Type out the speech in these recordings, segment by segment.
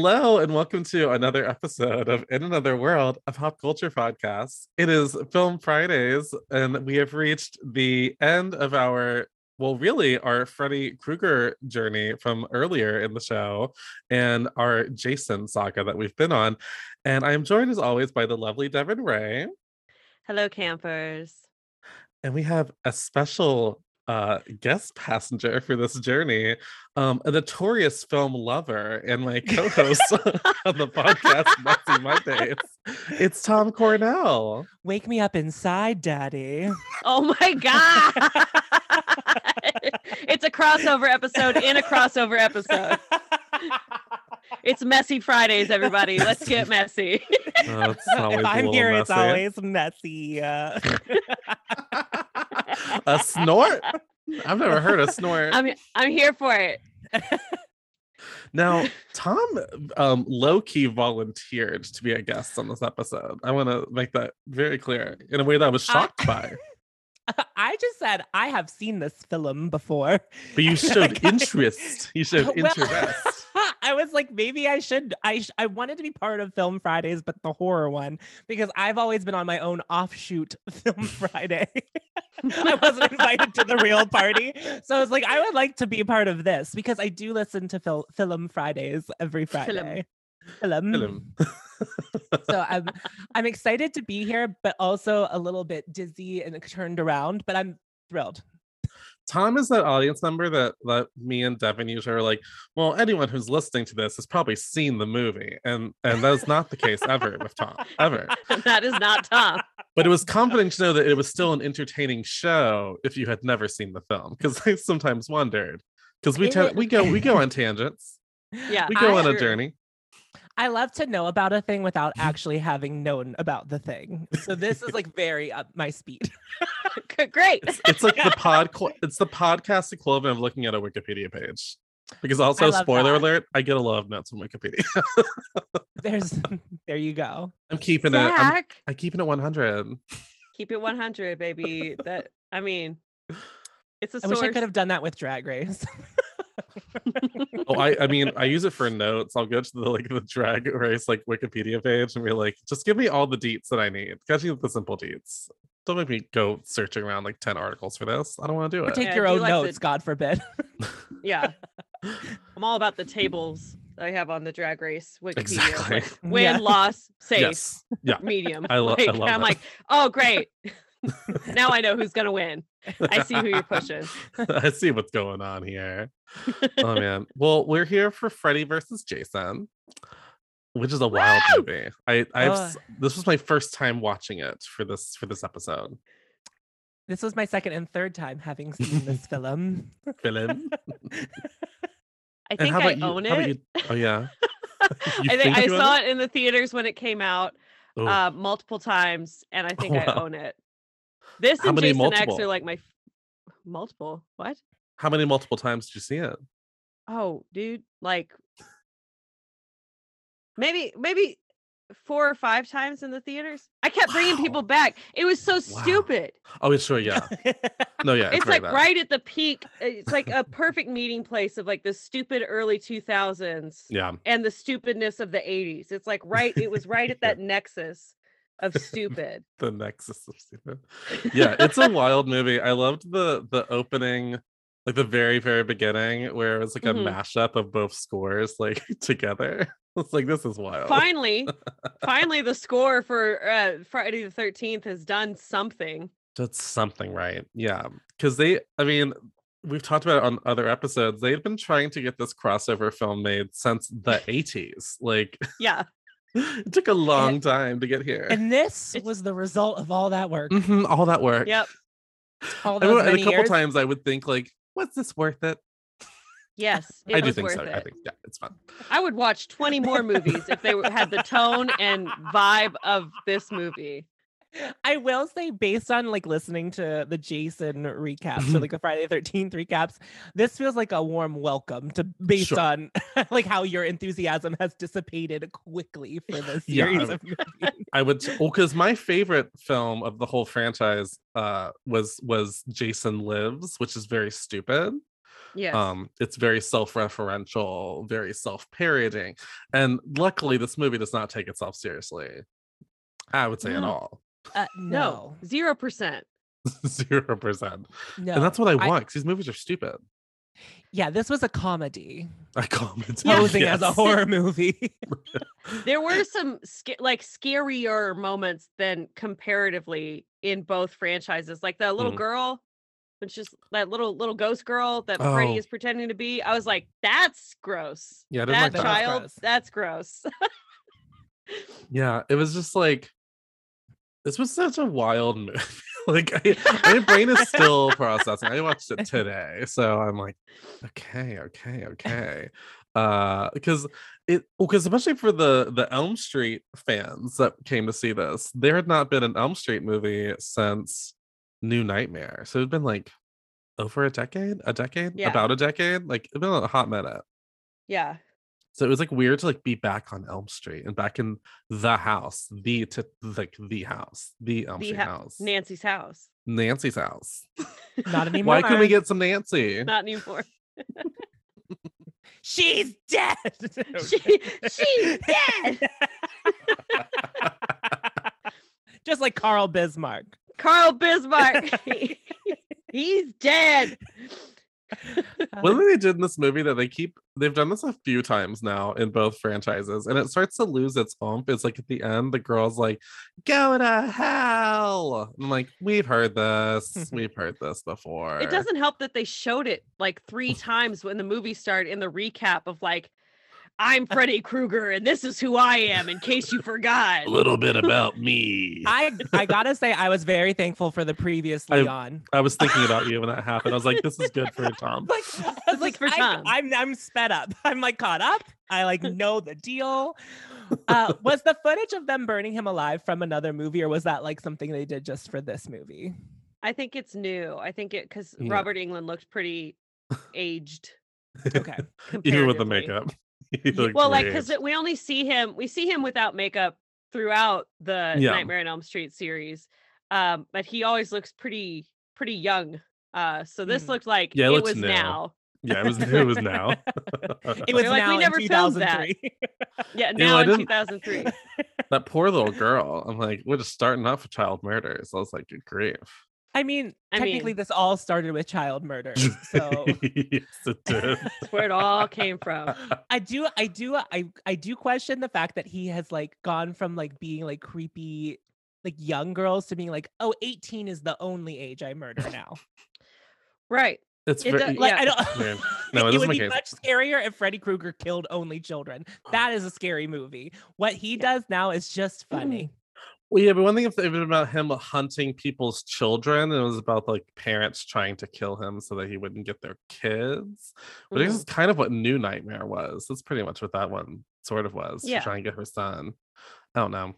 Hello, and welcome to another episode of In Another World, a pop culture podcast. It is Film Fridays, and we have reached the end of our, well, really, our Freddy Krueger journey from earlier in the show and our Jason saga that we've been on. And I am joined, as always, by the lovely Devin Ray. Hello, campers. And we have a special uh, guest passenger for this journey, um, a notorious film lover and my co-host on the podcast, Messy Mondays. It's Tom Cornell. Wake me up inside, Daddy. Oh my god! it's a crossover episode in a crossover episode. It's messy Fridays, everybody. Let's get messy. Oh, it's always if a I'm little here, it's always messy. Uh, a snort. I've never heard a snort. I'm I'm here for it. Now, Tom um, low key volunteered to be a guest on this episode. I want to make that very clear in a way that I was I- shocked by. I just said I have seen this film before. But you showed interest. You showed Well, interest. I was like, maybe I should. I sh- I wanted to be part of Film Fridays, but the horror one because I've always been on my own offshoot Film Friday. I wasn't invited to the real party, so I was like, I would like to be a part of this because I do listen to Fil- Film Fridays every Friday. Film. Film. so I'm I'm excited to be here, but also a little bit dizzy and turned around. But I'm thrilled. Tom is that audience member that that me and Devin usually are like, well, anyone who's listening to this has probably seen the movie, and and that's not the case ever with Tom, ever. that is not Tom. But it was comforting to know that it was still an entertaining show if you had never seen the film, because I sometimes wondered, because we Is we go we go on tangents, Yeah, we go I- on a journey. I love to know about a thing without actually having known about the thing. So this is like very up my speed. Great. It's like the pod, it's the podcast equivalent of looking at a Wikipedia page. Because also, spoiler that. alert, I get a lot of notes from Wikipedia. There's there you go. I'm keeping it. I'm, Zach, I'm keeping it 100. keep it 100, baby. That I mean, it's a I wish. I could have done that with Drag Race. Oh, I, I mean, I use it for notes. I'll go to the like the drag race like Wikipedia page and be like, just give me all the deets that I need. Catch me with the simple deets. Don't make me go searching around like 10 articles for this. I don't want to do or it. take Yeah, your own like the- notes, God forbid. yeah. I'm all about the tables I have on the drag race Wikipedia. Exactly. like win, Yeah. loss, safe, yes. Yeah. medium. I lo- I Like, love I'm that. like, oh great. Now I know who's gonna win. I see who you're pushing. I see what's going on here. Oh man. Well, we're here for Freddy versus Jason, which is a wild Woo! movie. I I've s- this was my first time watching it for this for this episode. this was my second and third time having seen this film. Film. I think I you? own it. you? Oh yeah. I think I saw it in the theaters when it came out Oh, uh, multiple times, and I think I wow. own it. This How and many Jason X are like my f- multiple. What? How many multiple times did you see it? Oh, dude, like maybe maybe four or five times in the theaters. I kept bringing people back. It was so Wow. stupid. Oh, it's sure, yeah. No, yeah. it's like bad. right at the peak. Uh, it's like a perfect meeting place of like the stupid early 2000s Yeah. and the stupidness of the 80s. It's like right, it was right at that nexus of stupid. The Nexus of Stupid. Yeah, it's a wild movie. I loved the the opening, like the very, very beginning, where it was like Mhm. a mashup of both scores like together. It's like this is wild. finally, finally, the score for uh, Friday the 13th has done something. Did something right. Yeah. Cause they I mean, we've talked about it on other episodes. They've been trying to get this crossover film made since the 80s. Like Yeah. it took a long time to get here. And this It's- was the result of all that work. Mhm, all that work. Yep. All those and a couple years. times I would think like, was this worth it? Yes. It I do think so. It. I think yeah, it's fun. I would watch 20 more movies if they had the tone and vibe of this movie. I will say, based on like listening to the Jason recaps or like the Friday the 13th recaps, this feels like a warm welcome to based Sure. on like how your enthusiasm has dissipated quickly for this Yeah, series I- of movies. I would well because my favorite film of the whole franchise uh was was Jason Lives, which is very stupid. Yes. Um it's very self-referential, very self-parodying. And luckily this movie does not take itself seriously. I would say at all. Uh, no. no, Zero percent. Zero percent. no. And that's what I I- want because these movies are stupid. yeah, this was a comedy I comment. Yeah. posing as a horror movie. There were some sca- like scarier moments than comparatively in both franchises. Like the little Mhm. girl, which is that little little ghost girl that Freddy Oh. is pretending to be. I was like, that's gross. Yeah, I didn't like that that. That child, that's gross. Yeah, it was just like this was such a wild movie. like I, my brain is still processing. I watched it today, so I'm like, okay, okay, okay. Uh, because it because especially for the the Elm Street fans that came to see this, there had not been an Elm Street movie since New Nightmare. So it'd been like over a decade, a decade, Yeah. about a decade. Like it'd been a hot minute. yeah. So it was like weird to like be back on Elm Street and back in the house, the to like the house, the Elm The Street ha- house, Nancy's house. Nancy's house. Not anymore. Why couldn't we get some Nancy? Not anymore. She's dead. She, she's dead. Just like Carl Bismarck. Carl Bismarck. He's dead. One thing they did in this movie that they keep they've done this a few times now in both franchises, and it starts to lose its oomph. It's like at the end, the girl's like, "Go to hell." I'm like, "We've heard this. We've heard this before." It doesn't help that they showed it like three times when the movie started in the recap of like, I'm Freddy Krueger and this is who I am in case you forgot. A little bit about me. I I gotta say I was very thankful for the previous I- Leon. I was thinking about you when that happened. I was like, "This is good for Tom." Like, I was Like like, for I, Tom. I'm I'm sped up. I'm like caught up. I like know the deal. Uh, was the footage of them burning him alive from another movie, or was that like something they did just for this movie? I think it's new. I think it because Yeah. Robert Englund looked pretty aged. Okay. Even with the makeup. He looked Well, like because we only see him, we see him without makeup throughout the Yeah. Nightmare on Elm Street series. Um, but he always looks pretty pretty young. Uh, so this Mm. looked like Yeah, it it looks was new. now. yeah, it was it was now. It was like, now "We in never filmed that." 2003. Yeah, know, now I in 2003. that poor little girl. I'm like, we're just starting off with child murders. I was like, good grief. I mean, I technically, mean- this all started with child murder. So yes, it did. That's where it all came from. I do, I do, I, I do question the fact that he has like gone from like being like creepy, like young girls to being like, oh, 18 is the only age I murder now. Right. It's It very does- Like, Yeah. I don't. weird. No, it it would be any much scarier if Freddy Krueger killed only children. That is a scary movie. What he does now is just mm. funny. Well, yeah, but one thing if it was about him hunting people's children, and it was about like parents trying to kill him so that he wouldn't get their kids. But this Mhm. is kind of what New Nightmare was. That's pretty much what that one sort of was. Yeah. To get her son. I don't know.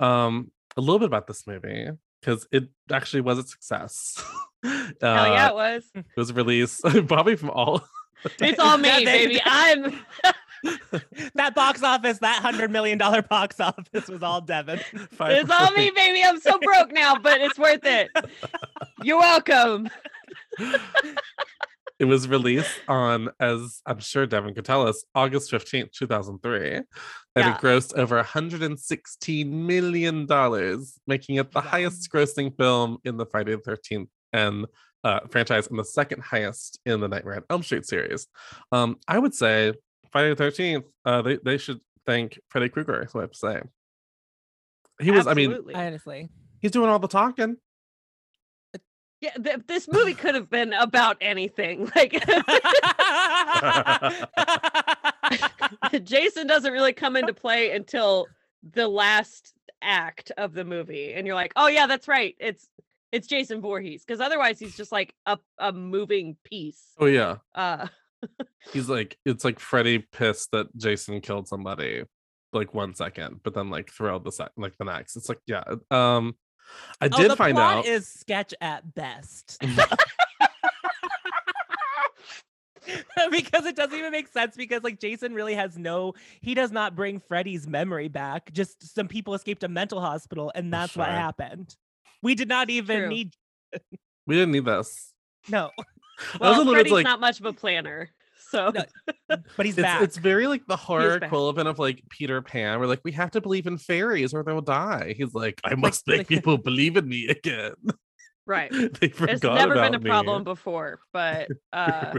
Um, a little bit about this movie because it actually was a success. Hell yeah, Uh, it was. it was released probably from all. It's all me, baby. I'm That box office, that hundred million dollar box office was all Devin. five it's all me, baby. I'm so broke now, but it's worth it. You're welcome. it was released on, as I'm sure Devin could tell us, August 15th, 2003. And Yeah. it grossed over $116 million, making it the Wow. highest grossing film in the Friday the 13th and uh, franchise and the second highest in the Nightmare on Elm Street series. Um, I would say Friday the 13th, uh, they, they should thank Freddy Krueger, is what I have to say. He was, I mean, Honestly, he's doing all the talking. yeah, Yeah, th- this movie could have been about anything. Like Jason doesn't really come into play until the last act of the movie, and you're like, oh yeah, that's right. It's it's Jason Voorhees because otherwise he's just like a a moving piece. Oh yeah. Uh, He's like it's like Freddy pissed that Jason killed somebody like one second, but then like throughout the sec like the next. It's like, yeah. Um I oh, did the find plot out is sketch at best. because it doesn't even make sense because like Jason really has no he does not bring Freddy's memory back. Just some people escaped a mental hospital and that's what happened. We did not even True. need we didn't need this. no, I well, Freddy's like not much of a planner, so No, but he's it's, back. it's very like the horror back. equivalent of like Peter Pan. We're like, we have to believe in fairies or they'll die. He's like, I must make like- people believe in me again. right. they forgot It's never about been a me. problem before, but uh,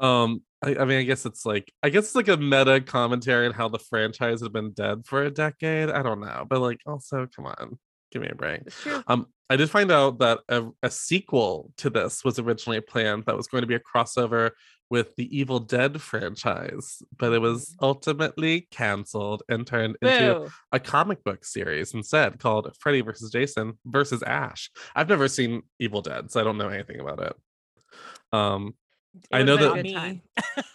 um I, I mean i guess it's like i guess it's like a meta commentary on how the franchise had been dead for a decade i don't know but like also come on give me a break um i did find out that a, a sequel to this was originally planned that was going to be a crossover with the evil dead franchise but it was ultimately canceled and turned into a comic book series instead called Freddy versus Jason versus Ash. I've never seen Evil Dead, so I don't know anything about it. Um, I know that- been a good time.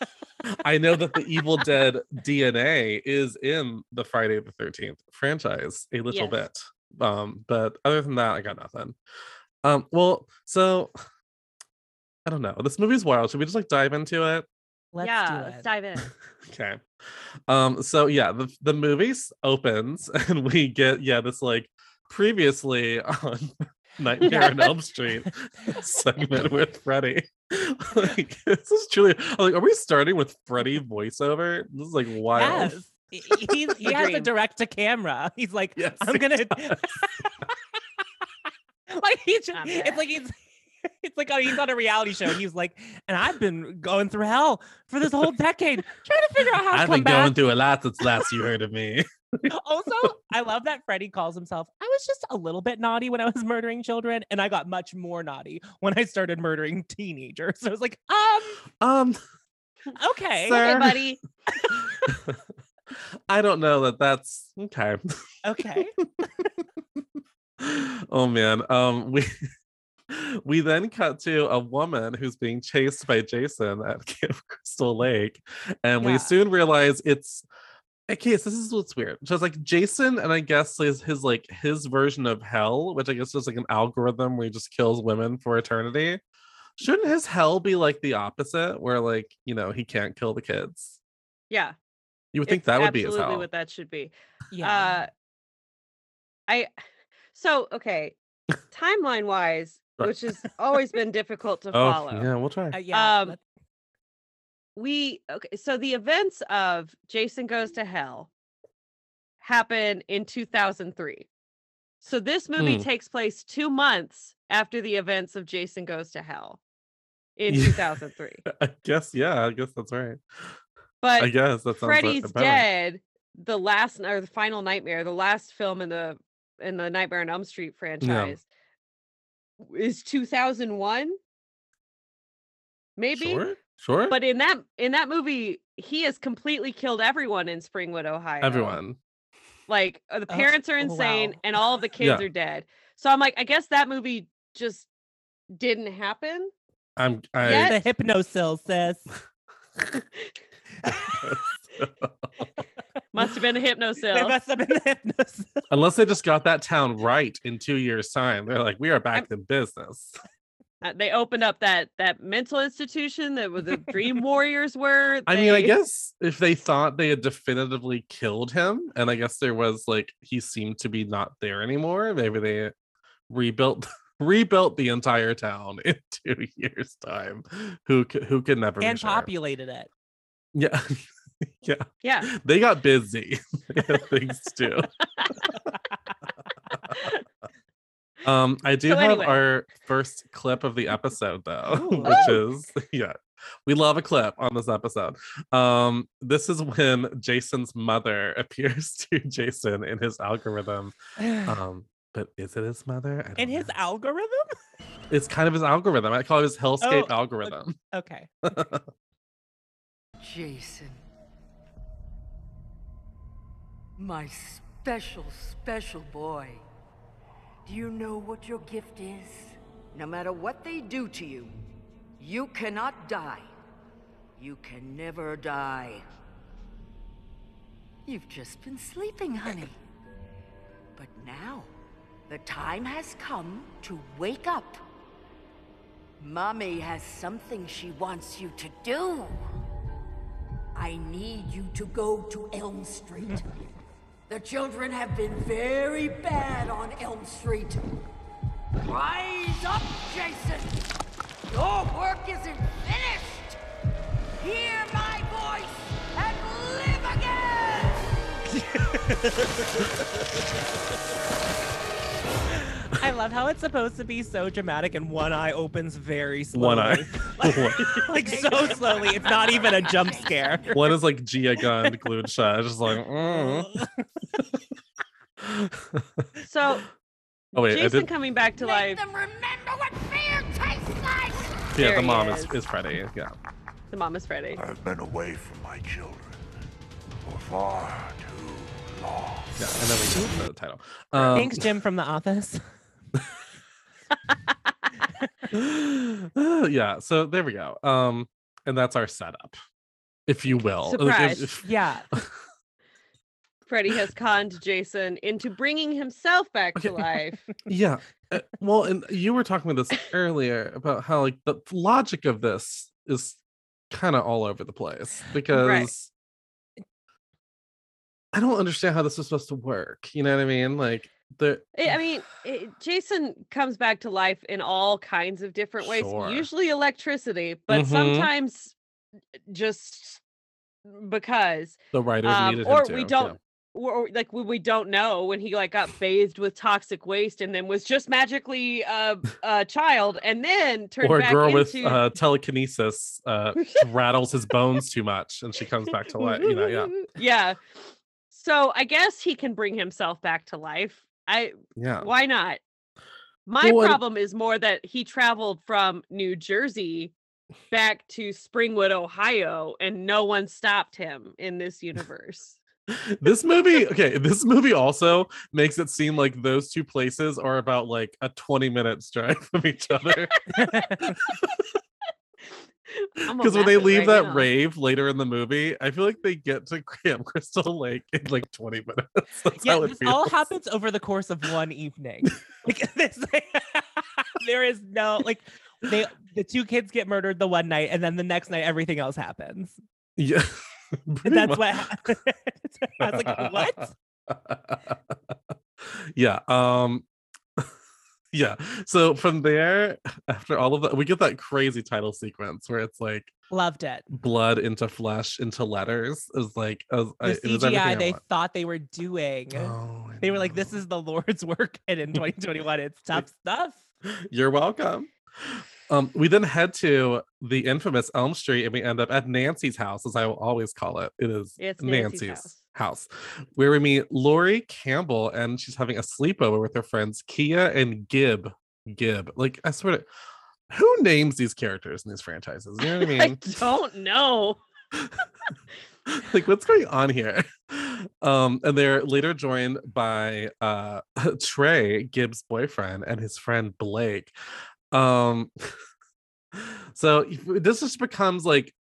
I know that the Evil Dead DNA is in the Friday the Thirteenth franchise a little Yes. bit, um, but other than that, I got nothing. Um, well, so I don't know. This movie's wild. Should we just like dive into it? Let's yeah, do let's it. dive in. Okay. Um, so yeah, the the movie opens and we get yeah, this like previously on Nightmare on Elm Street segment with Freddy. like this is truly like, are we starting with Freddy voiceover? This is like wild. Yes. He, he has a direct to camera. He's like, Yes, I'm gonna like he just, it's like he's it's like oh, he's on a reality show. He's like, and I've been going through hell for this whole decade, trying to figure out how to I've been going back. through a lot since last you heard of me. also, I love that Freddy calls himself. I was just a little bit naughty when I was murdering children, and I got much more naughty when I started murdering teenagers. So I was like, um, Um okay, Sir. Okay, buddy. I don't know that that's okay. okay. oh man um we we then cut to a woman who's being chased by jason at camp crystal lake and we soon realize it's okay so this is what's weird so it's like jason and i guess is his like his version of hell which i guess is like an algorithm where he just kills women for eternity shouldn't his hell be like the opposite where like you know he can't kill the kids Yeah. You would think it's that would be his absolutely hell what that should be. Yeah. Uh I so okay. Timeline wise, which has always been difficult to oh follow. yeah we'll try Uh, yeah. um, we okay so the events of jason goes to hell happen in 2003 so this movie Hmm. takes place two months after the events of jason goes to hell in Yeah. 2003 i guess yeah i guess that's right but i guess that sounds freddy's better. dead the last or the final nightmare the last film in the in the nightmare on elm street franchise is 2001 maybe Sure, sure. But in that in that movie, he has completely killed everyone in Springwood, Ohio. everyone. Like uh, the Oh, parents are oh, insane wow. and all of the kids Yeah. are dead. So I'm like, I guess that movie just didn't happen. I'm. I, Yet- the Hypnocil sis. Must have been a They Hypnocil. must have been the Hypnocil. Unless they just got that town right in two years' time, they're like, we are back in business. Uh, they opened up that that mental institution that was the Dream Warriors were. I mean, I guess if they thought they had definitively killed him, and I guess there was like he seemed to be not there anymore, maybe they rebuilt rebuilt the entire town in two years' time. Who c- who can never be and sure. populated it. Yeah, yeah. Yeah. They got busy. They had things to do. Um, I do So have anyway. our first clip of the episode though, Ooh. which is yeah, we love a clip on this episode. Um, this is when Jason's mother appears to Jason in his algorithm. Um, but is it his mother? In his algorithm? It's kind of his algorithm. I call it his hellscape Oh, algorithm. Okay. Jason. My special, special boy. Do you know what your gift is? No matter what they do to you, you cannot die. You can never die. You've just been sleeping, honey. But now, the time has come to wake up. Mommy has something she wants you to do. I need you to go to Elm Street. The children have been very bad on Elm Street. Rise up, Jason! Your work isn't finished! Hear my voice and live again! I love how it's supposed to be so dramatic and one eye opens very slowly. One eye. like so slowly. It's not even a jump scare. One is like Gia Gun glued shut. It's just like, mm. So oh wait, I Jason did. coming back to Make life. them remember what fear tastes like! Yeah, There the mom is, is. is Freddy. Yeah. The mom is Freddy. I've been away from my children for far too long. Yeah, and then we get the title. Um, Thanks, Jim from The Office. yeah, so there we go. Um, and that's our setup, if you will. If- Surprise. if- Yeah. Freddy has conned Jason into bringing himself back to life. yeah. uh, Well, and you were talking about this earlier about how like the logic of this is kind of all over the place because I don't understand how this is supposed to work. You know what I mean? Like the I I mean, it, Jason comes back to life in all kinds of different ways. Sure. Usually electricity, but Mhm. sometimes just because the writers um, needed or we to, don't or, or, like we, we don't know when he like got bathed with toxic waste and then was just magically uh, a child and then yeah. turned or a back girl into with uh, telekinesis uh, rattles his bones too much and she comes back to life. You know, yeah, yeah. So I guess he can bring himself back to life. I yeah. why not? My Well, problem is more that he traveled from New Jersey back to Springwood, Ohio, and no one stopped him in this universe. this movie okay this movie also makes it seem like those two places are about like a 20 minutes drive from each other because when they leave right that now. rave later in the movie i feel like they get to camp crystal lake in like 20 minutes That's yeah, this all happens over the course of one evening. Like this, there is no like they the two kids get murdered the one night, and then the next night everything else happens. yeah And that's much. what happened. I was like, what? yeah um yeah so from there after all of that we get that crazy title sequence where it's like Loved it. blood into flesh into letters is like uh, The it was everything I CGI they thought they were doing. Oh, They were like, "This is the Lord's work," and in 2021, it's tough stuff. You're welcome. Um, we then head to the infamous Elm Street, and we end up at Nancy's house, as I will always call it. It is It's Nancy's Nancy's, house. where we meet Lori Campbell, and she's having a sleepover with her friends Kia and Gib. Gib, like I swear, to, who names these characters in these franchises? You know what I mean? I don't know. like what's going on here um and they're later joined by uh trey gibbs boyfriend and his friend blake um so this just becomes like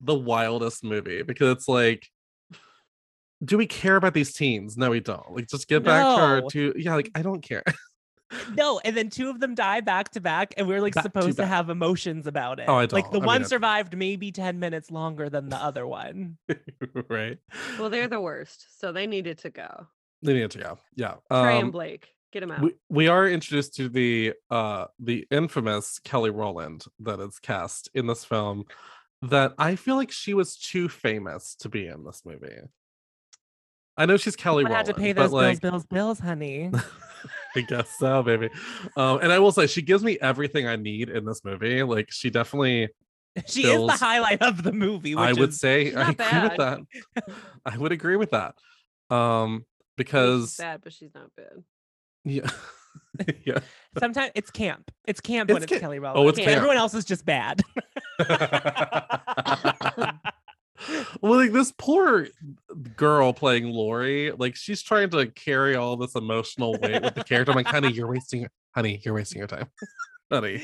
the wildest movie because it's like do we care about these teens no we don't like just get back to our two yeah like i don't care No, and then two of them die back to back, and we are like Back supposed to back. have emotions about it. Oh, I Like don't. Like the I one it- survived maybe 10 minutes longer than the other one. right Well, they're the worst, so they needed to go. they need to go yeah Trey um, and Blake, get them out. we, we are introduced to the uh the infamous Kelly Rowland that is cast in this film that I feel like she was too famous to be in this movie. I know she's Kelly Someone had to pay but those like bills, bills, bills, honey. I guess so, baby. Um, and I will say she gives me everything I need in this movie. Like she definitely, she is the highlight of the movie. Which I would is- say, I not agree with that. I would agree with that. Um, She's because bad, but she's not bad. Yeah. yeah. Sometimes it's camp. It's camp when It's it's ca- Kelly oh, it's but camp. Everyone else is just bad. well, like this poor girl playing Lori, like she's trying to carry all this emotional weight with the character. I'm like, honey, you're wasting honey, you're wasting your time. honey.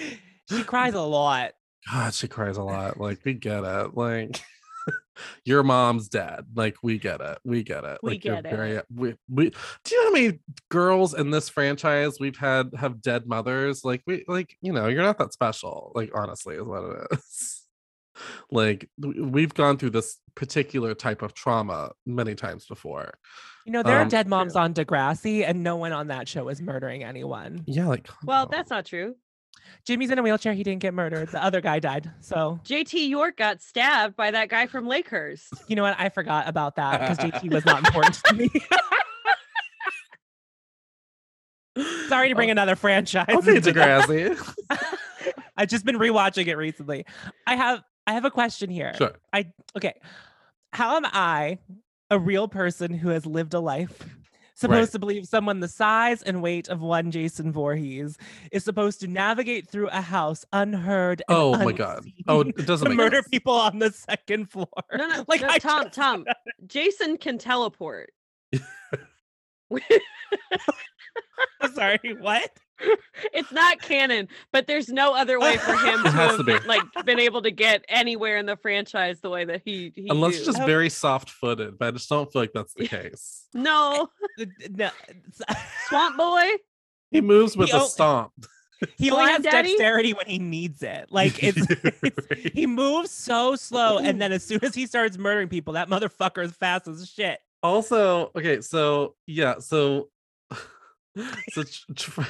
she cries a lot. God, she cries a lot. Like, we get it. Like your mom's dead. Like, we get it. We get it. We like, get it. very we, we do you know how many girls in this franchise we've had have dead mothers? Like, we like, you know, you're not that special. Like, honestly, is what it is. Like we've gone through this particular type of trauma many times before. You know, there are Um, dead moms on Degrassi, and no one on that show is murdering anyone. Yeah, like Well, down. that's not true. Jimmy's in a wheelchair. He didn't get murdered. The other guy died. So, JT Yorke got stabbed by that guy from Lakehurst. you know what? I forgot about that because JT was not important to me. Sorry to bring another franchise. okay, into that. Degrassi. I've just been rewatching it recently. I have I have a question here. sure. I okay. How am I, a real person who has lived a life, supposed Right. to believe someone the size and weight of one Jason Voorhees is supposed to navigate through a house unheard? And Oh my god. Oh, unseen it doesn't to make murder sense. people on the second floor. No, no, like no, I Tom, just- Tom. Jason can teleport. I'm sorry, what? it's not canon, but there's no other way for him to, have, to be. like been able to get anywhere in the franchise the way that he, he Unless do. just Oh. very soft footed, but I just don't feel like that's the case. no No, Swamp Boy. He moves with He a o- stomp. he only has Daddy? dexterity when he needs it. Like it's, it's Right. he moves so slow, and then as soon as he starts murdering people, that motherfucker is fast as shit. also, okay, so yeah, so so tr- tr-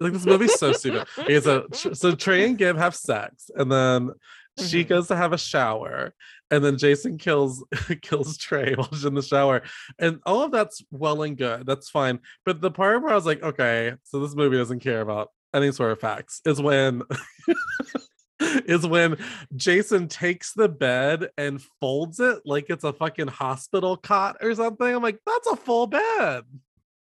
like this movie's so stupid. Okay, so so Trey and Gib have sex, and then she Mhm. goes to have a shower, and then Jason kills kills Trey while she's in the shower, and all of that's well and good. That's fine. But the part where I was like, okay, so this movie doesn't care about any sort of facts is when is when Jason takes the bed and folds it like it's a fucking hospital cot or something. I'm like, that's a full bed.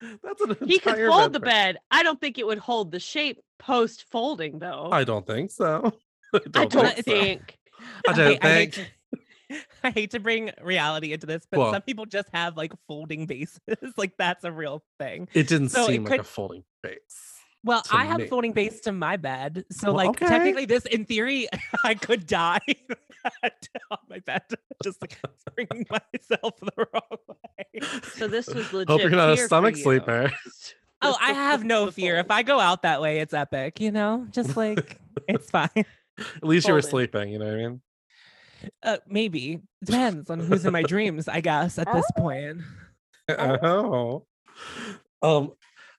That's an He could fold the bed. I don't think it would hold the shape post folding though. I don't think so. I don't, I don't think, so. I don't I hate think. to- I hate to bring reality into this, but Well- some people just have like folding bases. like that's a real thing. It didn't So it seem like a folding base. Well, to I have me. a floating base to my bed. So Well, like okay. technically this in theory I could die on my bed. Just like bringing myself the wrong way. So this was legit. Hope you're not a stomach sleeper. Oh, I have no fear. If I go out that way, it's epic, you know? Just like it's fine. At least you were sleeping, you know what I mean? Uh, maybe. Depends on who's in my dreams, I guess, at this point. Oh. Um,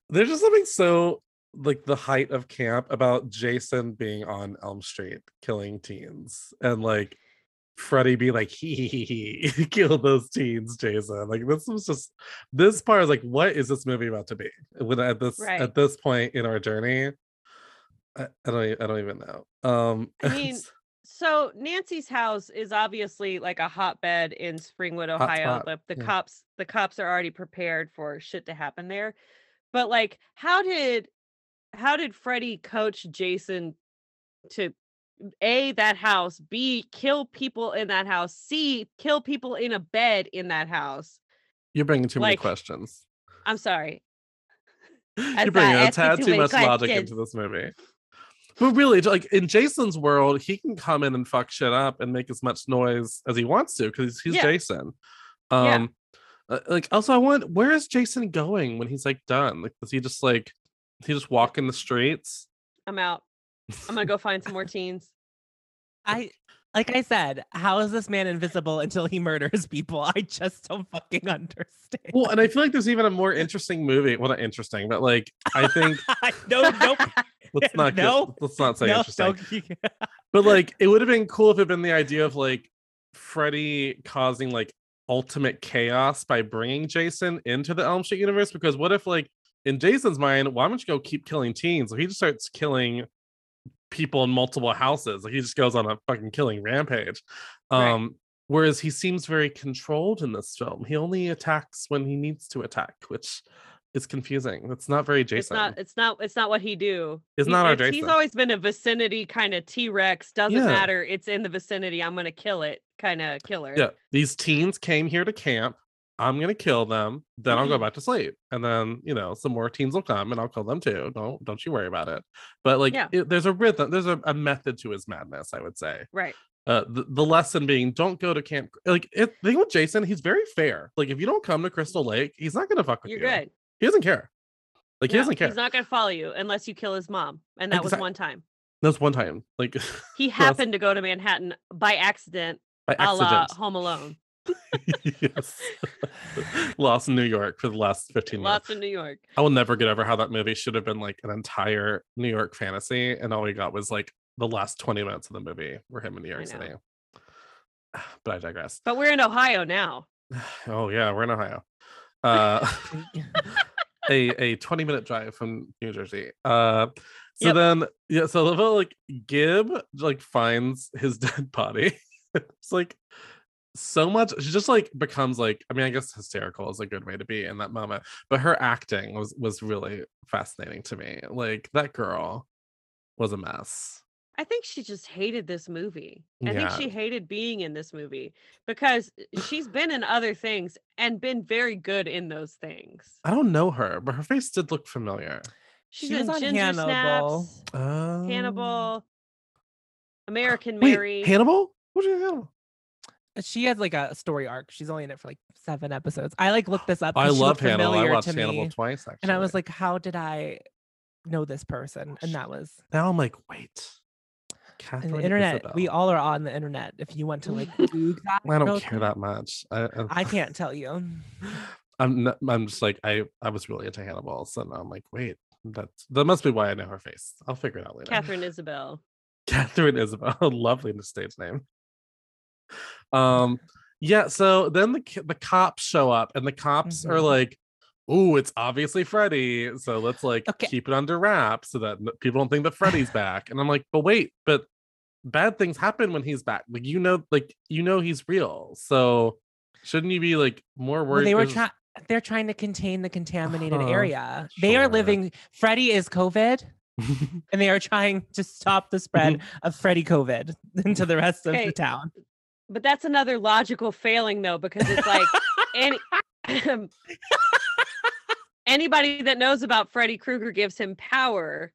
there's just something so like the height of camp about Jason being on Elm Street killing teens and like Freddy be like, he, he, he, killed those teens, Jason. Like this was just this part is like, what is this movie about to be? When at this Right. at this point in our journey, I, I don't I don't even know. Um I mean, So Nancy's house is obviously like a hotbed in Springwood, Ohio. The, the yeah. cops the cops are already prepared for shit to happen there. But like how did how did Freddy coach Jason to A that house, B kill people in that house, C kill people in a bed in that house? you're bringing too many questions. I'm sorry. You're bringing a tad too much logic into this movie. But really, like in Jason's world, he can come in and fuck shit up and make as much noise as he wants to because he's Yeah. Jason. Yeah. Um, uh, like also, I want where is Jason going when he's like done? Like, does he just like he just walk in the streets? I'm out. I'm gonna go find some more teens. I like I said, how is this man invisible until he murders people? I just don't fucking understand. Well, and I feel like there's even a more interesting movie. Well, not interesting, but like I think no, nope. let's not get- No. let's not say no, interesting. don't- But like, it would have been cool if it had been the idea of like Freddy causing like ultimate chaos by bringing Jason into the Elm Street universe. Because what if like in Jason's mind, why don't you go keep killing teens? So he just starts killing people in multiple houses. Like he just goes on a fucking killing rampage. Right. Um, whereas he seems very controlled in this film. He only attacks when he needs to attack, which is confusing. That's not very Jason. It's Jason. not. It's not. It's not what he do. It's He- not our it's- He's always been a vicinity kind of T Rex. Doesn't Yeah. matter. It's in the vicinity. I'm gonna kill it. Kind of killer. Yeah, these teens came here to camp. I'm gonna kill them. Then I'll go Mhm. back to sleep, and then you know some more teens will come, and I'll kill them too. Don't don't you worry about it. But like, Yeah. it- there's a rhythm. There's a, a method to his madness. I would say. Right. Uh, the, the lesson being, don't go to camp. Like, it, the thing with Jason, he's very fair. Like, if you don't come to Crystal Lake, he's not gonna fuck with You're you. good. He doesn't care. Like, he doesn't care. He's not gonna follow you unless you kill his mom, and that was one time. That's one time. Like, He happened to go to Manhattan by accident, by a la accident. Home Alone. yes. Lost in New York for the last 15 minutes. Lots in New York. I will never get over how that movie should have been like an entire New York fantasy, and all we got was like the last 20 minutes of the movie were him in New York City. But I digress. But we're in Ohio now. Oh yeah, we're in Ohio. Uh a a 20 minute drive from New Jersey. Uh so Yep. then yeah, so like Gib like finds his dead body. it's like so much she just like becomes like I mean I guess hysterical is a good way to be in that moment but her acting was was really fascinating to me like that girl was a mess I think she just hated this movie. I Yeah. think she hated being in this movie because she's been in other things and been very good in those things. I don't know her but her face did look familiar She's She was in on Ginger Hannibal. Snaps, um, Hannibal, American wait, Mary. Hannibal what did Hannibal Uh, she has like a story arc. She's only in it for like seven episodes. I like looked this up. I she love Hannibal I familiar watched to Hannibal me, twice actually and I was like, how did I know this person? And that was now I'm like wait and Catherine the internet. We all are on the internet. If you want to like Google that, I don't care that much. I, I, I can't tell you. I'm n- I'm just like I I was really into Hannibal, so now I'm like, wait, that's that must be why I know her face. I'll figure it out later. Katharine Isabelle. Katharine Isabelle, lovely stage name. Um, yeah. So then the the cops show up, and the cops are Mhm. like, "Oh, it's obviously Freddy, so let's like Okay. keep it under wraps so that people don't think that Freddy's back." And I'm like, "But wait, but bad things happen when he's back. Like you know, like you know he's real. So shouldn't you be like more Well, worried?" they were trying. They're trying to contain the contaminated Uh-huh, area. They are living. Freddy is COVID, and they are trying to stop the spread of Freddy COVID into the rest of Okay. the town. But that's another logical failing though, because it's like any anybody that knows about Freddy Krueger gives him power.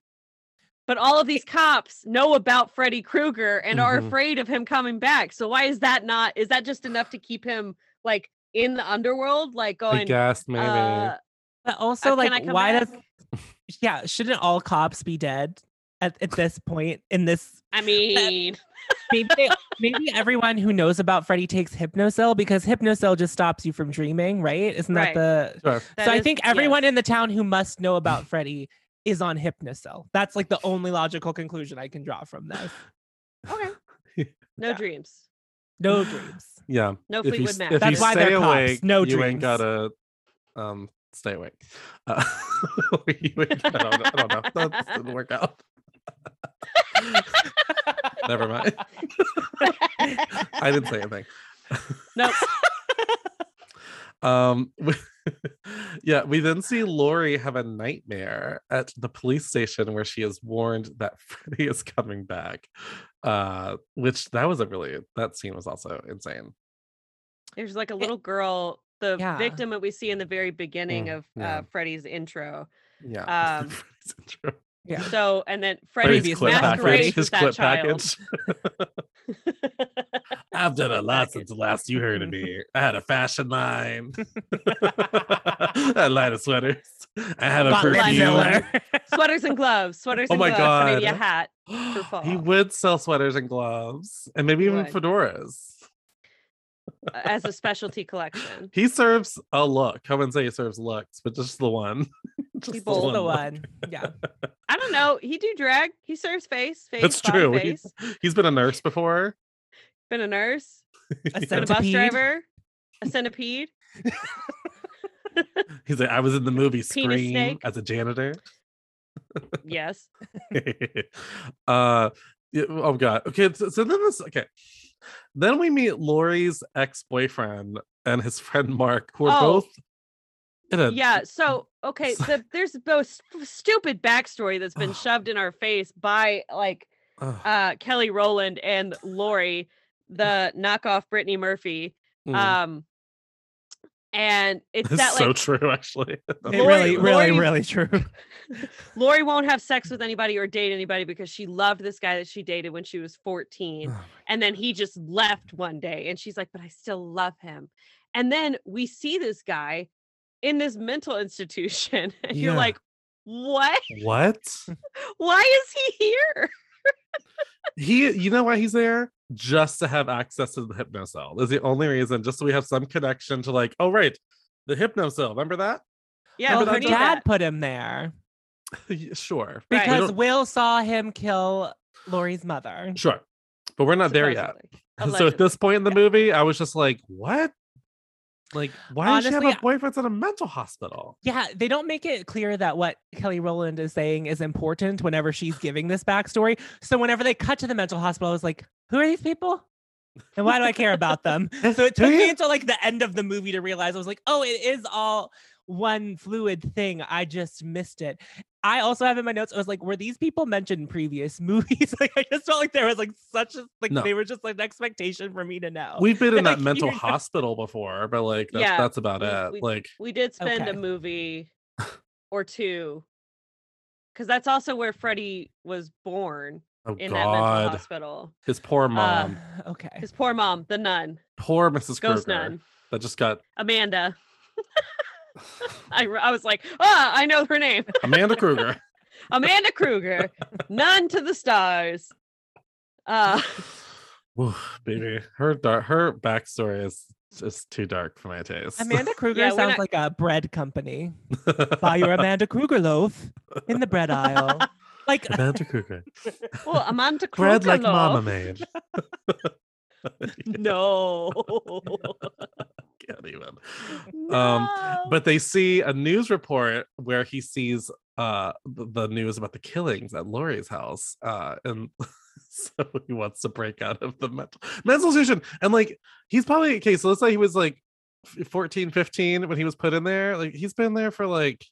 But all of these cops know about Freddy Krueger and are Mhm. afraid of him coming back. So why is that not? Is that just enough to keep him like in the underworld, like I going? guess maybe. uh, But also, Uh, like, why back? does? Yeah, shouldn't all cops be dead at, at this point in this? I mean, Maybe they- maybe everyone who knows about Freddy takes Hypnocil because Hypnocil just stops you from dreaming, right? Isn't Right. that the? Sure. that so I is- think everyone yes. in the town who must know about Freddy is on Hypnocil. That's like the only logical conclusion I can draw from this. okay, no Yeah. dreams, No dreams. Yeah. no if Fleetwood Mac. That's why they're cops, awake, no you ain't dreams. gotta um stay awake. Uh, you ain't- I don't know. I don't know. That didn't work out. Never mind. I didn't say anything. Nope. Um, yeah, we then see Lori have a nightmare at the police station where she is warned that Freddy is coming back. Uh, which that was a really that scene was also insane. There's like a little girl, the Yeah. victim that we see in the very beginning Mm, of yeah. uh, Freddy's intro. Yeah. Um, Freddy's intro. Yeah. So, and then Freddy's Freddy clip masquerades package. His that clip child. package. I've done a lot since the last you heard of me. I had a fashion line. I had a line of sweaters. I have a Got perfume. Sweaters and gloves, sweaters Oh and my gloves, and maybe a hat. for he would sell sweaters and gloves and maybe He even would. fedoras. Uh, as a specialty collection. He serves a look. I wouldn't say he serves looks, but just the one. just He the bowled the one. Yeah. I don't know. He do drag. He serves face. face That's true. Face. He's, he's been a nurse before. Been a nurse. A Been a bus driver. A centipede. He's like, I was in the movie Penis Scream as a janitor. Yes. uh yeah, oh god okay so, so then this okay then we meet lori's ex-boyfriend and his friend mark who are Oh. both Yeah. So okay, the, there's both stupid backstory that's been shoved in our face by like uh Kelly Rowland and Lori, the knockoff Brittany Murphy. Mm. Um, and it's it's that so like true, actually. It Lori- really, really, Lori- really true. Lori won't have sex with anybody or date anybody because she loved this guy that she dated when she was 14. Oh And then he just left one day and she's like, but I still love him. And then we see this guy in this mental institution. And you're like, what? what? Why is he here? He, you know why he's there? Just to have access to the hypnocil. Is the only reason. Just so we have some connection to like, oh right, the hypnocil. Remember that? Yeah, well, we her dad that. put him there sure. Because don't- Will saw him kill Lori's mother. Sure. But we're not there yet. Supposedly. So at this point in the Yeah. movie, I was just like, what? Like, why does she have a boyfriend at a mental hospital? Yeah, they don't make it clear that what Kelly Rowland is saying is important whenever she's giving this backstory. So whenever they cut to the mental hospital, I was like, who are these people? And why do I care about them? So it took me until like the end of the movie to realize I was like, oh, it is all one fluid thing. I just missed it. I also have in my notes, I was like, were these people mentioned in previous movies? like I just felt like there was like such a like No. they were just like an expectation for me to know. We've been in that Like, mental hospital before, but like that's, Yeah, that's about we- it. we- like, We did spend Okay. a movie or two. Because that's also where Freddy was born oh in that mental hospital. his poor mom, Uh, okay. His poor mom, the nun, poor Mrs. ghost Krueger, nun, that just got Amanda. I, I was like, ah, I know her name. Amanda Krueger. Amanda Krueger, None to the stars. Uh, Woo, baby, her dark, her backstory is just too dark for my taste. Amanda Krueger Yeah, sounds not- like a bread company. Buy your Amanda Krueger loaf in the bread aisle. Like Amanda Krueger, well, Amanda Krueger. bread like though. Mama made. No. Can't even. no. but they see a news report where he sees uh the, news about the killings at Laurie's house uh and so he wants to break out of the mental mental institution and like he's probably okay so let's say he was like f- 14 15 when he was put in there like he's been there for like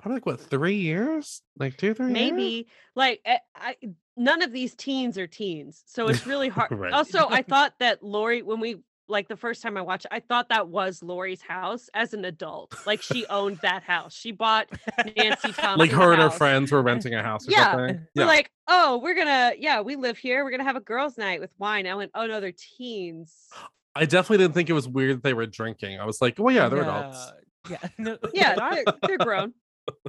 probably like what three years like two three years? maybe like eh, I, none of these teens are teens so it's really hard Right. also i thought that lori when we like the first time i watched it, i thought that was lori's house as an adult like she owned that house she bought nancy thompson like her and her house. friends were renting a house or Yeah. something We're like oh we're gonna yeah we live here we're gonna have a girls night with wine i went oh no they're teens i definitely didn't think it was weird that they were drinking i was like well yeah they're adults Yeah, no, yeah they are, they're, they're grown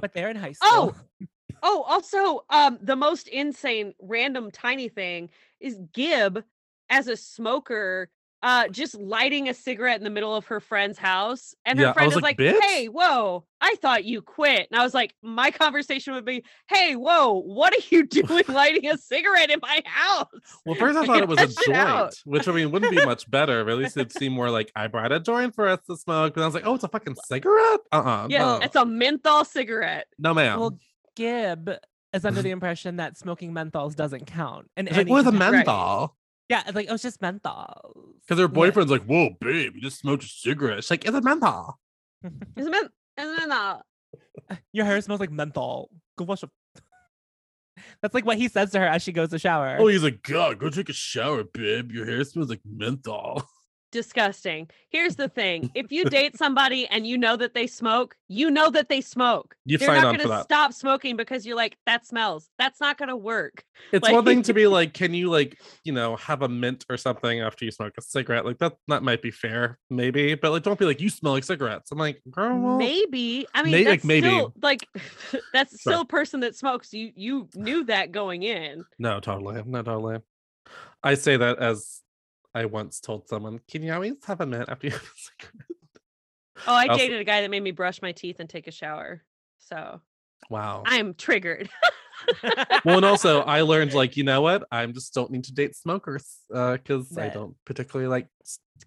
but they're in high school. Oh. Oh, also, um, the most insane, random, tiny thing is Gibb as a smoker, uh, just lighting a cigarette in the middle of her friend's house, and her Yeah, friend was is like, like, "Hey, whoa! I thought you quit." And I was like, my conversation would be, "Hey, whoa! What are you doing lighting a cigarette in my house?" Well, first I thought it was a cut out. joint, which I mean wouldn't be much better. But at least it'd seem more like I brought a joint for us to smoke. And I was like, oh, it's a fucking cigarette? Uh uh Yeah, no. it's a menthol cigarette. no, ma'am. Well, Gibb is under the impression that smoking menthols doesn't count. And it's like, what is a menthol? Yeah, it's like oh, it was just menthol. Because her Yeah. boyfriend's like, whoa, babe, you just smoked a cigarette. She's like, it's a menthol. It's a men- it's a menthol. Your hair smells like menthol. Go wash up. That's like what he says to her as she goes to shower. Oh, he's like, God, go take a shower, babe. Your hair smells like menthol. Disgusting. Here's the thing: if you date somebody and you know that they smoke, you know that they smoke. You They're not going to stop smoking because you're like, that smells. That's not going to work. It's Like- one thing to be like, can you like, you know, have a mint or something after you smoke a cigarette? Like that that might be fair, maybe. But like don't be like, you smell like cigarettes. I'm like, girl, well, maybe. I mean, may- like, maybe. still like that's still a person that smokes. You you knew that going in. No, totally. No, totally. I say that as I once told someone, can you always have a mint after you have a cigarette? Oh, I Also- dated a guy that made me brush my teeth and take a shower. So Wow. I'm triggered. well, and also I learned like, you know what? I just don't need to date smokers uh because I don't particularly like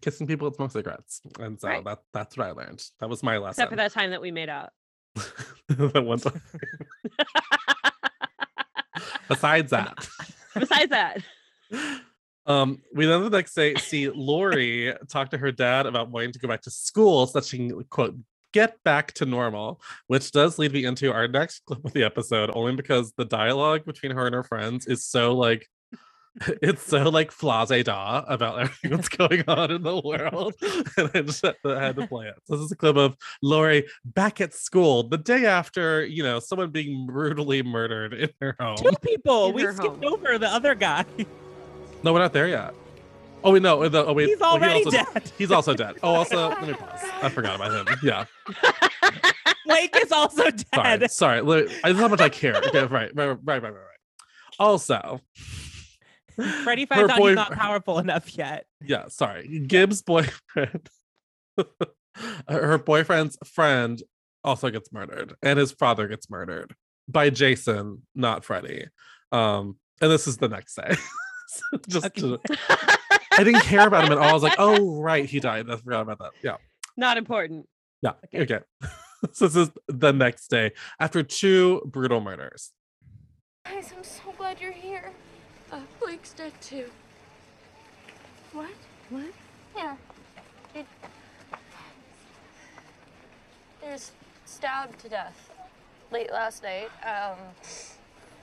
kissing people that smoke cigarettes. And so Right. that that's what I learned. That was my lesson. Except for that time that we made out. that one time. Besides that. Besides that, Um, we then the next day see Lori talk to her dad about wanting to go back to school so that she can quote get back to normal, which does lead me into our next clip of the episode, only because the dialogue between her and her friends is so like it's so like flase da about everything that's going on in the world. And I just had to, I had to play it. So this is a clip of Lori back at school the day after, you know, someone being brutally murdered in her home. Two people. In We skipped home. over the other guy. No, we're not there yet. Oh wait, no. The, oh wait, He's oh, he already also- dead. He's also dead. Oh, also, let me pause. I forgot about him. Yeah. Blake is also dead. Sorry. Li- I how much I care. Okay, right, right, right, right, right. Also, Freddy finds out boy- he's not powerful enough yet. yeah, sorry. Gibbs' boyfriend, her boyfriend's friend also gets murdered, and his father gets murdered by Jason, not Freddy. Um, and this is the next day. Just Okay. to- I didn't care about him at all. I was like, oh right, he died. I forgot about that. Yeah. Not important. Yeah. Okay. Okay. so this is the next day after two brutal murders. Guys, I'm so glad you're here. Uh, Blake's dead too. What? What? Yeah. It. He was stabbed to death late last night. Um,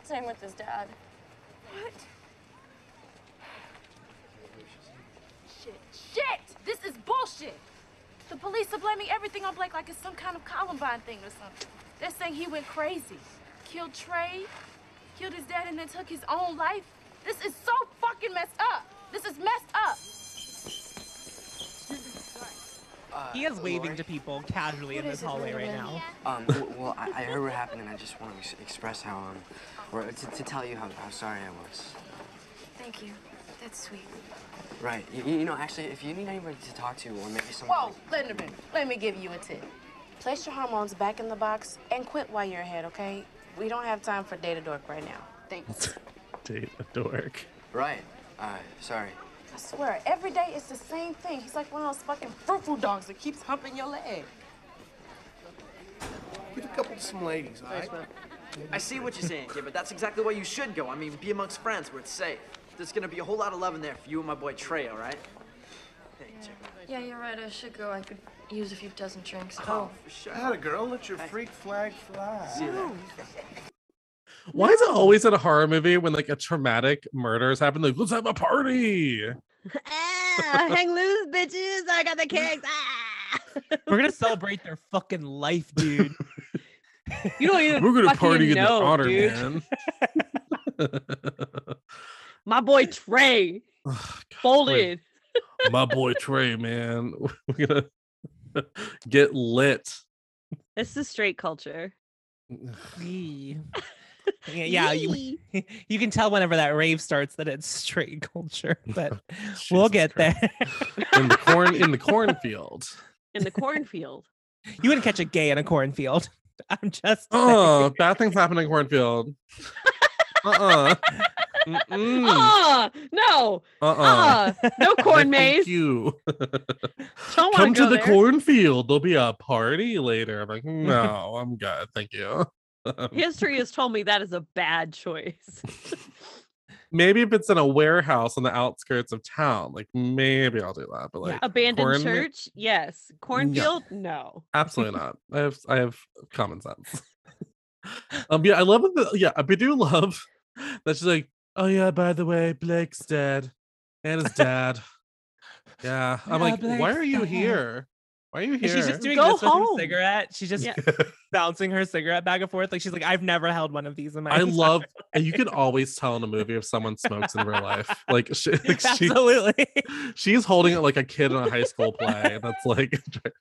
same with his dad. What? Shit. Shit! This is bullshit! The police are blaming everything on Blake like it's some kind of Columbine thing or something. They're saying he went crazy. Killed Trey, killed his dad, and then took his own life. This is so fucking messed up. This is messed up. He is waving to people casually in this is it, hallway right Linderman? now. Um, well, I, I heard what happened, and I just want to express how, um, or to, to tell you how, how sorry I was. Thank you. That's sweet. Right. You, you know, actually, if you need anybody to talk to, or maybe someone. Whoa, Linderman, let me give you a tip. Place your hormones back in the box and quit while you're ahead, okay? We don't have time for data dork right now. Thanks. Date a dork. Right. Uh, sorry. I swear, every day it's the same thing. He's like one of those fucking frou-frou dogs that keeps humping your leg. Get a couple of some ladies, all right? I see what you're saying, kid, but that's exactly why you should go. I mean, be amongst friends where it's safe. There's gonna be a whole lot of love in there for you and my boy Trey, all right? Hey, check it out. Yeah, you're right. I should go. I could use a few dozen drinks. Oh, for sure. Atta girl, let your freak flag fly. See you there. Why is it always in a horror movie when like a traumatic murder has happened? Like, let's have a party. ah, hang loose, bitches. I got the cakes. Ah. We're gonna celebrate their fucking life, dude. You don't even We're gonna fucking party in know, the honor, dude. man. My boy Trey Ugh, God, Trey. folded. My boy Trey, man. We're gonna get lit. This is straight culture. Yee. yeah, yeah you, you can tell whenever that rave starts that it's straight culture, but we'll get Christ. there. in the corn in the cornfield. in the cornfield. you wouldn't catch a gay in a cornfield. I'm just Oh, saying. bad things happen in cornfield. Uh-uh. Mm-mm. Ah, no, Uh-uh. ah, no corn Thank maze. you. Don't Come to the there. cornfield. There'll be a party later. I'm like, no, I'm good. Thank you. Um, History has told me that is a bad choice. maybe if it's in a warehouse on the outskirts of town, like maybe I'll do that. But like Abandoned corn- church, yes. Cornfield, no. absolutely not. I have I have common sense. um, yeah, I love the yeah, I do love that just like, oh yeah, by the way, Blake's dead, and his dad. Yeah, I'm Yeah, like, why are you dead." here? Why are you And here? she's just doing Go this with her cigarette. She's just Yeah. bouncing her cigarette back and forth. Like she's like, I've never held one of these in my I entire love, and you can always tell in a movie if someone smokes in real life. Like, she, like she, Absolutely. she's holding it like a kid in a high school play. That's like,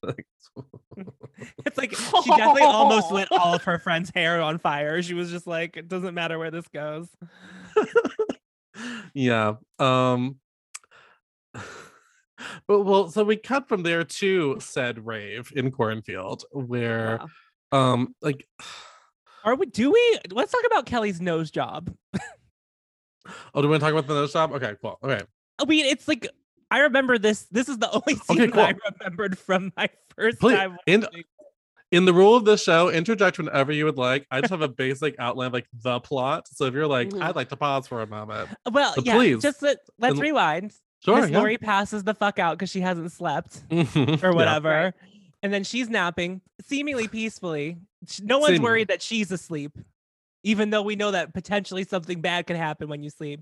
like It's like she definitely almost lit all of her friends' hair on fire. She was just like, it doesn't matter where this goes. yeah. Um but well, so we cut from there to said rave in cornfield where Wow. um like Are we do we let's talk about Kelly's nose job. oh do we want to talk about the nose job? Okay, cool. Okay. I mean, it's like I remember this. This is the only scene Okay, that I remembered from my first Please, time. in in the rule of the show, interject whenever you would like. I just have a basic outline like the plot. So if you're like, Mhm. I'd like to pause for a moment. Well, yeah, please, just let, let's and- rewind. Sure. Miss yeah. Lori passes the fuck out because she hasn't slept or yeah. whatever. And then she's napping, seemingly peacefully. No one's Seemingly. worried that she's asleep, even though we know that potentially something bad could happen when you sleep.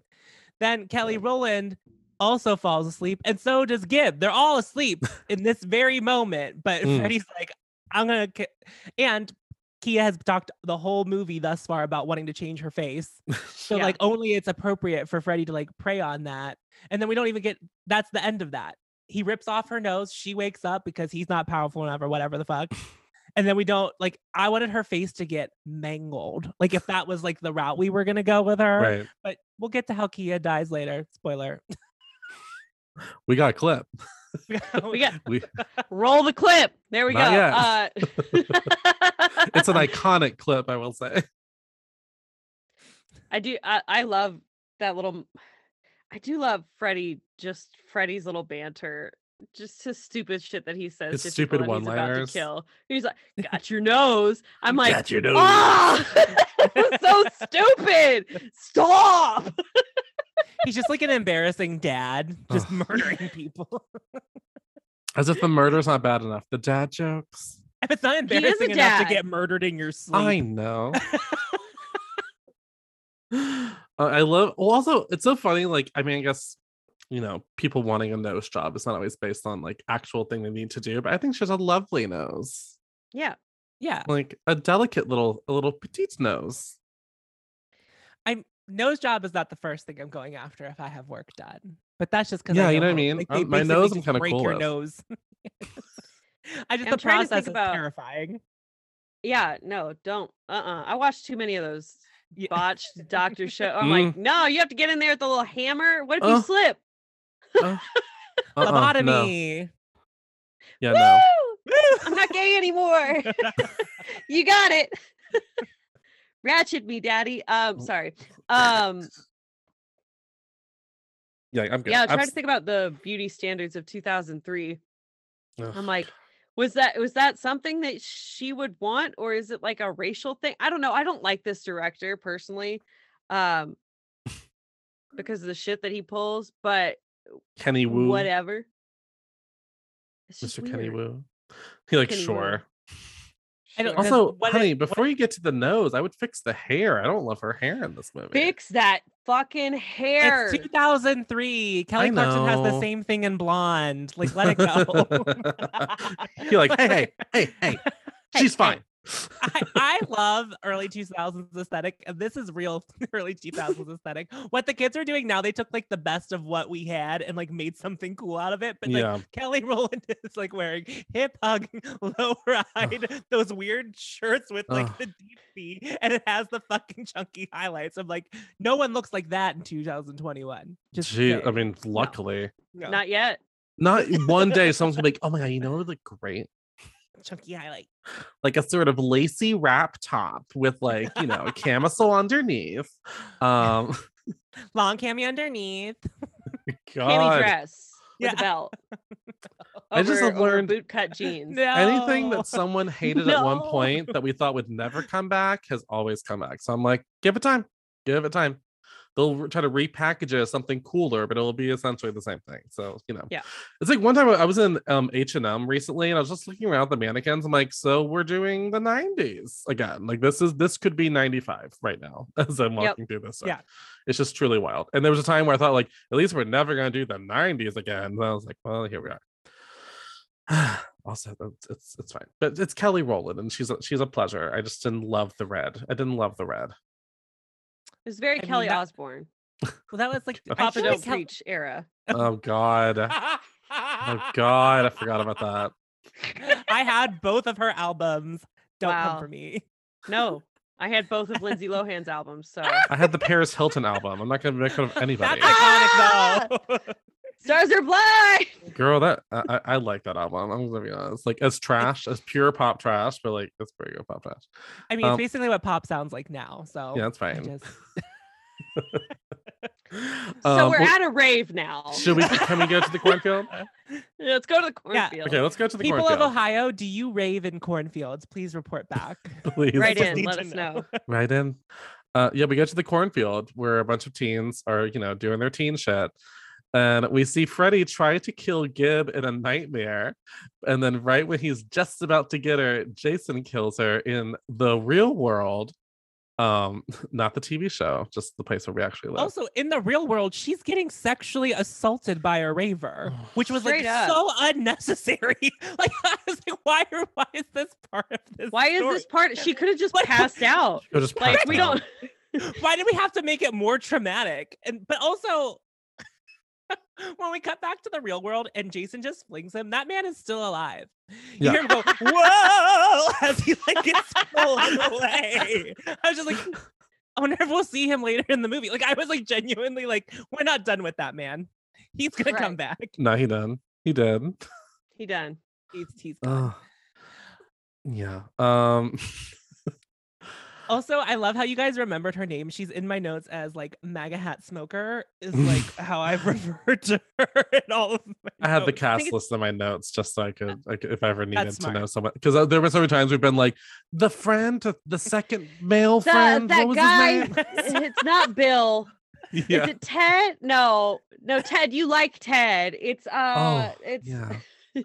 Then Kelly Rowland also falls asleep, and so does Gibb. They're all asleep in this very moment. But Mm. Freddy's like, I'm gonna, ki-" and Kia has talked the whole movie thus far about wanting to change her face. So Yeah. like only it's appropriate for Freddy to like prey on that. And then we don't even get that's the end of that. He rips off her nose, she wakes up because he's not powerful enough or whatever the fuck. And then we don't like I wanted her face to get mangled. Like if that was like the route we were gonna go with her. Right. But we'll get to how Kia dies later. Spoiler. We got a clip. We got We roll the clip. There we go. Uh, it's an iconic clip, I will say. I do. I, I love that little. I do love Freddy. Just Freddy's little banter. Just his stupid shit that he says. His to stupid to one-liners. kill. He's like, "Got your nose." I'm like, Got your nose. "Ah, so stupid! Stop!" He's just like an embarrassing dad, just Ugh. murdering people. As if the murder's not bad enough. The dad jokes. If it's not embarrassing enough to dad. get murdered in your sleep. I know. Uh, I love. Well, also, it's so funny. Like, I mean, I guess you know, people wanting a nose job is not always based on like actual thing they need to do. But I think she has a lovely nose, Yeah, yeah. like a delicate little, a little petite nose. I'm nose job is not the first thing I'm going after if I have work done. But that's just because Yeah, I you know what I mean? Like, Uh, my nose I'm just kinda cool your with. nose. I just I'm the trying to process think is about- terrifying. yeah. No, don't. Uh, uh I watched too many of those Yeah. botched doctor show. I'm Mm. like, no, you have to get in there with the little hammer. What if you Uh, slip? Uh, uh-uh, no. Lobotomy. Yeah, no. I'm not gay anymore. you got it. Ratchet me, daddy. Um, sorry. Um, Yeah, I'm good. yeah, I'm I'm trying to think about the beauty standards of 2003. Ugh. I'm like, was that was that something that she would want, or is it like a racial thing? I don't know. I don't like this director personally, um, because of the shit that he pulls. But Kenny Wu, whatever. Mr. Kenny weird. Wu. He like Kenny Wu. Sure. I don't- Also, what honey, if- what before you get to the nose, I would fix the hair. I don't love her hair in this movie. fix that fucking hair. It's 2003. Kelly Clarkson has the same thing in blonde. Like, let it go. You're like, hey, hey, hey, hey, she's hey. fine. I, I love early 2000s aesthetic. This is real early 2000s aesthetic. What the kids are doing now, they took like the best of what we had and like made something cool out of it. But like Yeah. Kelly Rowland is like wearing hip hug, low ride, those weird shirts with like Ugh. the deep V, and it has the fucking chunky highlights. I'm like, no one looks like that in 2021. Just Gee, I mean, luckily, No, Not yet. not one day someone's gonna be like, oh my god, you know what would look great? Chunky highlight. Like a sort of lacy wrap top with like, you know, a camisole underneath. Um Long cami underneath. Cami God. dress with Yeah. a belt. I just have learned- boot cut jeans. No. Anything that someone hated at one point that we thought would never come back has always come back. So I'm like, give it time. Give it time. They'll try to repackage it as something cooler, but it'll be essentially the same thing. So you know, Yeah. It's like one time I was in um H and M recently, and I was just looking around at the mannequins. I'm like, so we're doing the '90s again. Like this is this could be '95 right now as I'm Yep. walking through this. stuff. Yeah. it's just truly wild. And there was a time where I thought like, at least we're never gonna do the '90s again. And I was like, well, here we are. also, it's, it's it's fine, but it's Kelly Rowland, and she's a, she's a pleasure. I just didn't love the red. I didn't love the red. It was very I mean, Kelly that- Osbourne. Well, that was like the Papa feel don't like Kel- preach era. Oh God, oh God, I forgot about that. I had both of her albums. Don't Wow. come for me. No, I had both of Lindsay Lohan's albums. So I had the Paris Hilton album. I'm not gonna make fun of anybody. That's iconic though. Stars are blind. Girl, that I, I I like that album. I'm gonna be honest. Like as trash, as pure pop trash, but like it's pretty good pop trash. I mean, Um, it's basically what pop sounds like now. So Yeah, that's fine. just- So Um, we're well, at a rave now. Should we? Can we go to the cornfield? yeah, Let's go to the cornfield. Okay, let's go to the cornfield. People of. Ohio, do you rave in cornfields? Please report back. Please, Right in. Let to us know. right in. Uh, yeah, we go to the cornfield where a bunch of teens are, you know, doing their teen shit, And we see Freddy try to kill Gibb in a nightmare. And then, right when he's just about to get her, Jason kills her in the real world. Um, not the TV show, just the place where we actually live. Also, in the real world, she's getting sexually assaulted by a raver, which was like up. so unnecessary. like I was like, why? Are, why is this part of this? Why is this part? She could have just Like, passed out. Just Like passed we out. don't. Why did we have to make it more traumatic? And but also. When we cut back to the real world and Jason just flings him, that man is still alive. You Yeah. hear him go, "Whoa!" as he like gets pulled away. I was just like, I wonder if we'll see him later in the movie. Like I was like genuinely like, we're not done with that man. He's gonna come back. No, he done. He did. He done. He's he's gone. Oh. Yeah. Um Also, I love how you guys remembered her name. She's in my notes as like MAGA hat smoker is like how I've referred to her in all of my I had the cast list in my notes just so I could, I could if I ever needed to smart. know someone. Because there were so many times we've been like, the friend, to the second male The- friend. that what was guy. it's not Bill. yeah. Is it Ted? No, no, Ted. You like Ted? It's uh, Oh, it's yeah.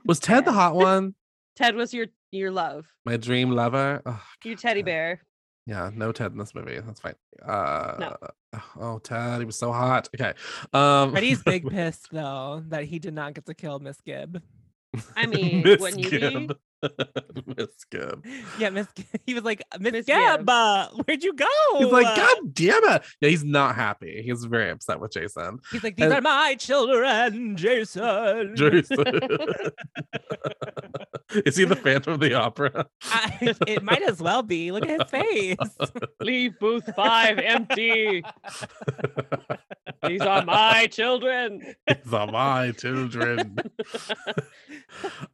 Was Ted the hot one? Ted was your your love, My dream lover? Oh, your teddy bear. Yeah, no Ted in this movie. That's fine. Uh, Oh, Ted, he was so hot. Okay. Um, Freddy's big pissed though that he did not get to kill Miss Gibb. I mean, Miss wouldn't you be? Gibb. Miss Gibb. Yeah, Miss. G- He was like, Miss Miss Gibb, Gibb. uh, where'd you go? He's like, Uh, God damn it. Yeah, he's not happy. He's very upset with Jason. He's like, these and- are my children, Jason. Jason. Is he the Phantom of the Opera? I, it might as well be. Look at his face. Leave booth five empty. These are my children. These are my children.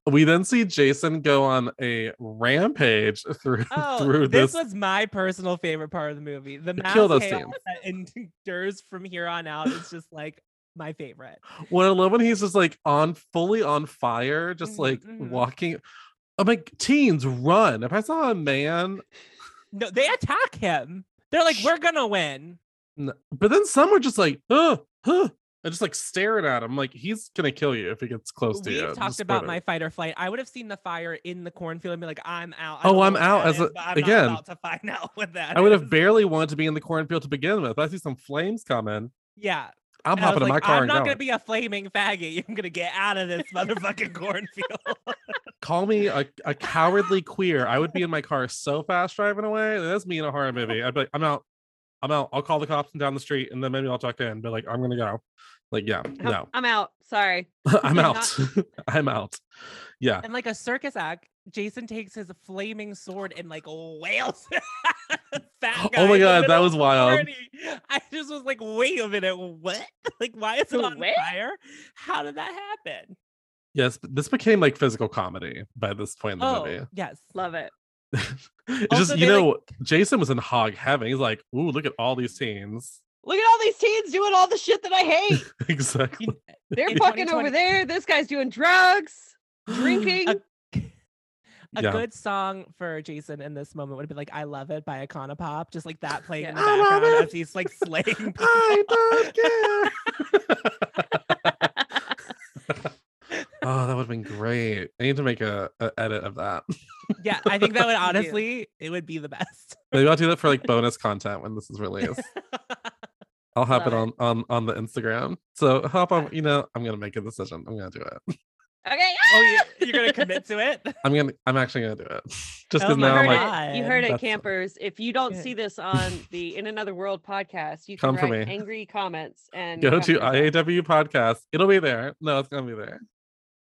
we then see Jason go on a rampage through Oh, through this, this. was my personal favorite part of the movie. The mass kill those chaos scenes. that endures from here on out is just like my favorite. What I love when he's just like on fully on fire, just Mhm, like mhm. walking. I'm like, teens, run. If I saw a man, No, they attack him. They're like, we're gonna win. n- but then some were just like, huh, huh, and just like staring at him, like he's gonna kill you if he gets close to you. We've talked about my fight or flight. I would have seen the fire in the cornfield and be like, I'm out. Oh, I'm out as is, again, about to find out what that I would have barely wanted to be in the cornfield to begin with. I see some flames coming. Yeah. I'm And I hopping in my car I'm not going. gonna be a flaming faggot. I'm gonna get out of this motherfucking cornfield. Call me a, a cowardly queer. I would be in my car so fast driving away. That's me in a horror movie. I'd be like, I'm out. I'm out. I'll call the cops from down the street and then maybe I'll check in. Be like, I'm gonna go. Like, yeah, I'm, no, I'm out. Sorry. I'm out. I'm out. Yeah. and like a circus act, Jason takes his flaming sword and like wails. Fat guy Oh my God, that was wild. party. I just was like, wait a minute, what? Like, why is it on What? fire? How did that happen? Yes, this became like physical comedy by this point in the Oh, movie. yes. Love it. It's Also, just you they, like- know, Jason was in hog heaven. He's like, ooh, look at all these teens. Look at all these teens doing all the shit that I hate. exactly. They're In fucking over there. This guy's doing drugs, drinking. A, a Yeah. good song for Jason in this moment would be like "I Love It" by Icona Pop, just like that playing in the I background as he's like slaying. people. I don't care. Oh, that would have been great. I need to make a, a edit of that. yeah, I think that would honestly, it would be the best. Maybe I'll do that for like bonus content when this is released. I'll have it Love on, on on the Instagram. So hop on, you know, I'm gonna make a decision. I'm gonna do it. okay. oh, you, you're gonna commit to it? I'm gonna I'm actually gonna do it. Just Oh because my now I'm like, it. You heard it, campers. If you don't see this on the In Another World podcast, you can Come for write me. angry comments and go to. IAW podcast. It'll be there. No, it's gonna be there.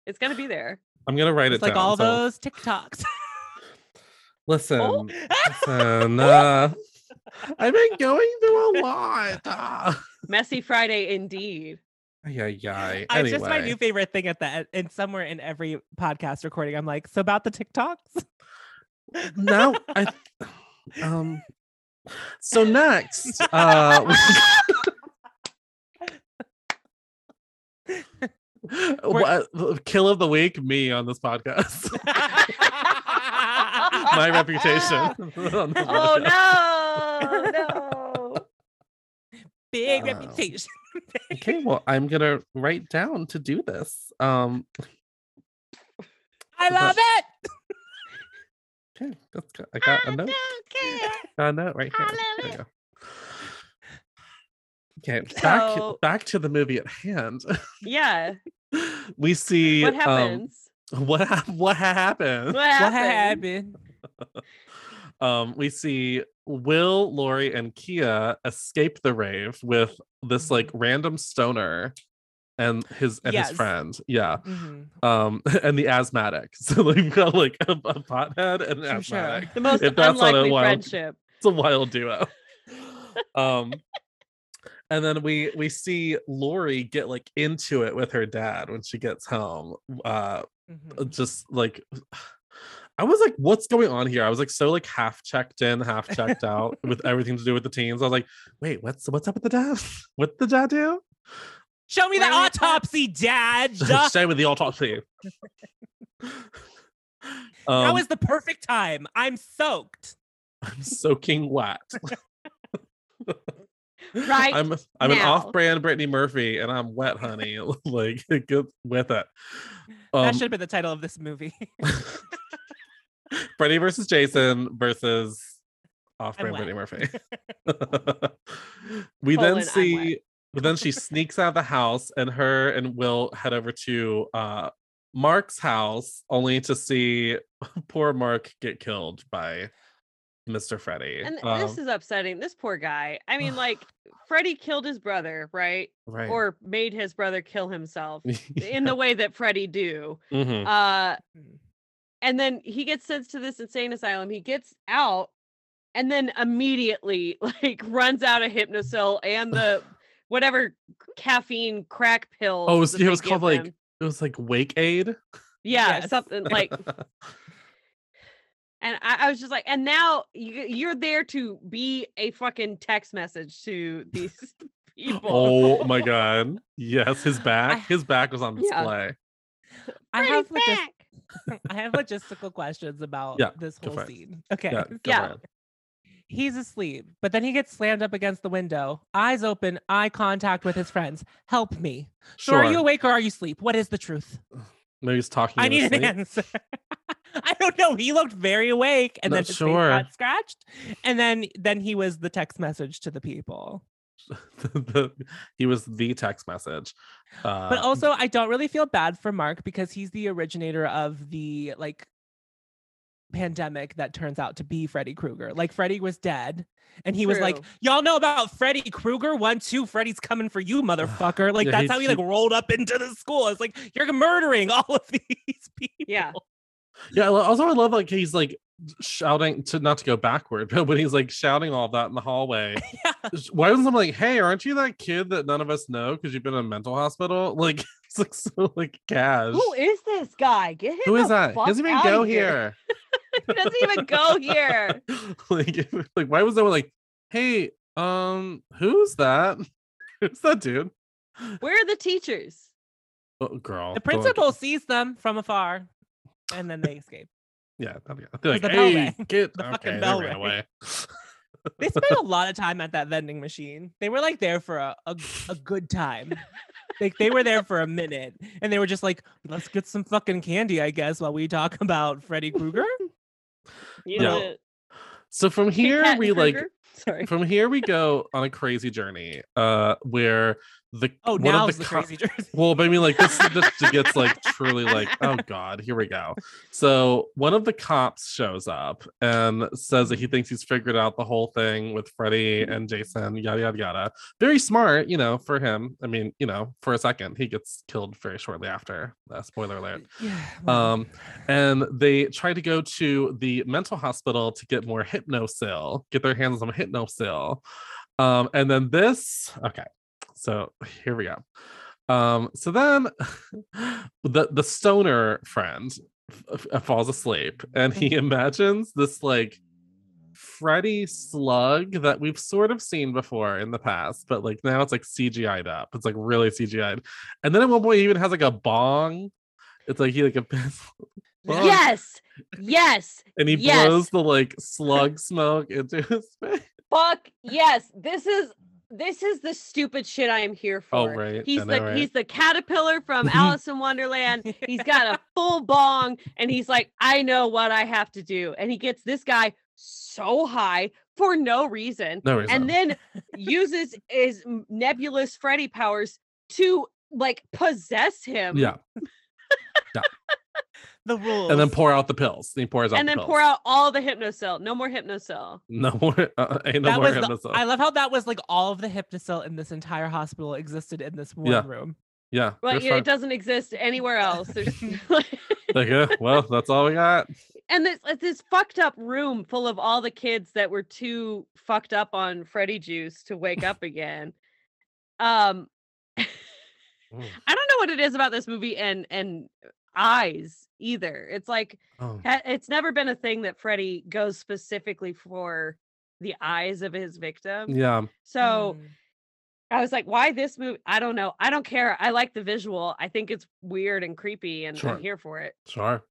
It's gonna be there. I'm gonna write it. It's it like down. all so- those TikToks. Listen, Oh. listen. Uh, I've been going through a lot. Messy Friday indeed. Yeah, yeah. It's just my new favorite thing at the and somewhere in every podcast recording, I'm like, so about the TikToks. now I um. So next, uh, what, kill of the week, me on this podcast. my reputation. Oh no, no. Big Wow. reputation. okay, well, I'm gonna write down to do this. Um, I love it. okay, that's good. I got a note. Got a note right here. There you go. Okay, back So- back to the movie at hand. Yeah. we see What um, happens? what hap- what happened? what What happened? happened? um, we see Will, Lori, and Kia escape the rave with this like random stoner and his and Yes. his friend. Yeah. Mhm. Um, and the asthmatic. So they've got like a, a pothead and an For sure. asthmatic. The most If that's not a unlikely wild- friendship. It's a wild duo. um and then we we see Lori get like into it with her dad when she gets home. Uh Mhm. just like I was like, what's going on here? I was like so like half checked in, half checked out with everything to do with the teens. I was like, wait, what's what's up with the dad? what did the dad do? Show me the Where autopsy, Dad. Stay with the autopsy. um, is the perfect time. I'm soaked. I'm soaking wet. Right I'm I'm an off-brand Brittany Murphy, and I'm wet, honey. like get with it. that Um, should have been the title of this movie. Freddy versus Jason versus off-brand wet. Brittany Murphy. we Colon, then see, but then she sneaks out of the house, and her and Will head over to uh, Mark's house, only to see poor Mark get killed by Mr. Freddy. And Um, this is upsetting. This poor guy. I mean, like, Freddy killed his brother, right? right. Or made his brother kill himself in the way that Freddy do. Mhm. Uh, Mm. and then he gets sent to this insane asylum. He gets out, and then immediately like runs out of Hypnocil and the whatever caffeine crack pill. Oh, it was, it was called give like it was like Wake Aid. yeah, Yes. something like. And I, I was just like, and now you, you're there to be a fucking text message to these people. oh my god. Yes, his I- back. His back was on Yeah. display. I Freddy have logis- back. I have logistical questions about Yeah, this whole for it. scene. Okay. Yeah. Yeah. He's asleep, but then he gets slammed up against the window, eyes open, eye contact with his friends. Help me. So Sure. are you awake or are you asleep? What is the truth? Maybe he's talking. I need an answer. I don't know. He looked very awake, and No, then his face sure. got scratched, and then then he was the text message to the people. The- he was the text message. Uh, But also, I don't really feel bad for Mark because he's the originator of the like pandemic that turns out to be Freddy Krueger. Like Freddy was dead, and he was like, "Y'all know about Freddy Krueger? One, two, Freddy's coming for you, motherfucker!" Like Yeah, that's he- how he like rolled up into the school. It's like you're murdering all of these people. Yeah. Yeah. Also, I love like he's like shouting to not to go backward, but when he's like shouting all that in the hallway. yeah. Why wasn't someone like, "Hey, aren't you that kid that none of us know because you've been in a mental hospital?" Like it's like so like cash. Who is this guy? Get him. Who is that? He doesn't even go here. he doesn't even go here. like, like why was no one like, "Hey, um, who's that? who's that dude?" Where are the teachers? Oh, girl. The principal sees them from afar, and then they escape. Yeah, that'd be- they're like, the bell hey, rang. get The okay, fucking bell ran away. They spent a lot of time at that vending machine. They were like there for a, a, a good time. Like they were there for a minute and they were just like, let's get some fucking candy, I guess, while we talk about Freddy Krueger. You Yeah. know, the So from here we and like Krueger? Sorry. from here we go on a crazy journey uh where the Oh, of the, the, co- crazy jersey. well but i mean like this this gets like truly like oh god here we go so one of the cops shows up and says that he thinks he's figured out the whole thing with freddy and jason yada yada yada very smart you know for him i mean you know for a second he gets killed very shortly after uh, spoiler alert Yeah. well, um and they try to go to the mental hospital to get more hypnocil get their hands on some hypnocil um and then this okay so here we go um so then the the stoner friend f- f- falls asleep and he imagines this like Freddy slug that we've sort of seen before in the past, but like now it's like CGI'd up. It's like really CGI'd. And then at one point he even has like a bong. It's like he like a bong, Yes. Yes. and he yes. blows the like slug smoke into his face. Fuck yes. This is this is the stupid shit I am here for. Oh, for. right. He's the right? he's the caterpillar from Alice in Wonderland. He's got a full bong and he's like, I know what I have to do. And he gets this guy so high for no reason. No reason. And then uses his nebulous Freddy powers to like possess him. Yeah. The rules. And then pour out the pills. He pours out And the then pills. pour out all the hypnocil. No more hypnocil. No more. Uh, ain't no that more was the- I love how that was like all of the hypnocil in this entire hospital existed in this one Yeah. room. yeah. But there's you know, fun- it doesn't exist anywhere else. There's like, yeah, well, that's all we got. and this this fucked up room full of all the kids that were too fucked up on Freddy juice to wake up again. Um. I don't know what it is about this movie and and eyes either. It's like Oh. it's never been a thing that Freddy goes specifically for the eyes of his victim. Yeah. So Mm. I was like, why this movie? I don't know. I don't care. I like the visual. I think it's weird and creepy and Sure. I'm here for it. Sure.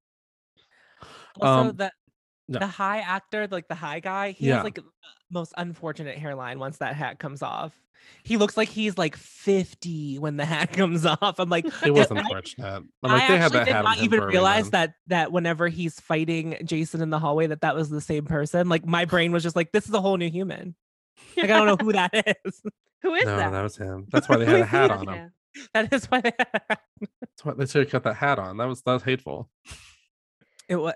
Also, Um, the no. the high actor, like the high guy, he Yeah. has like most unfortunate hairline once that hat comes off. He looks like he's like 50 when the hat comes off. I'm like, It was I- unfortunate. I'm I like, they had actually that did hat on not him even realize that that whenever he's fighting Jason in the hallway, that that was the same person. Like my brain was just like, this is a whole new human. Like I don't know who that is. Who is No, that? that was him. That's why they had a hat on him. Yeah. That is why they. Had... That's why they should have cut that hat on. That was that was hateful. it was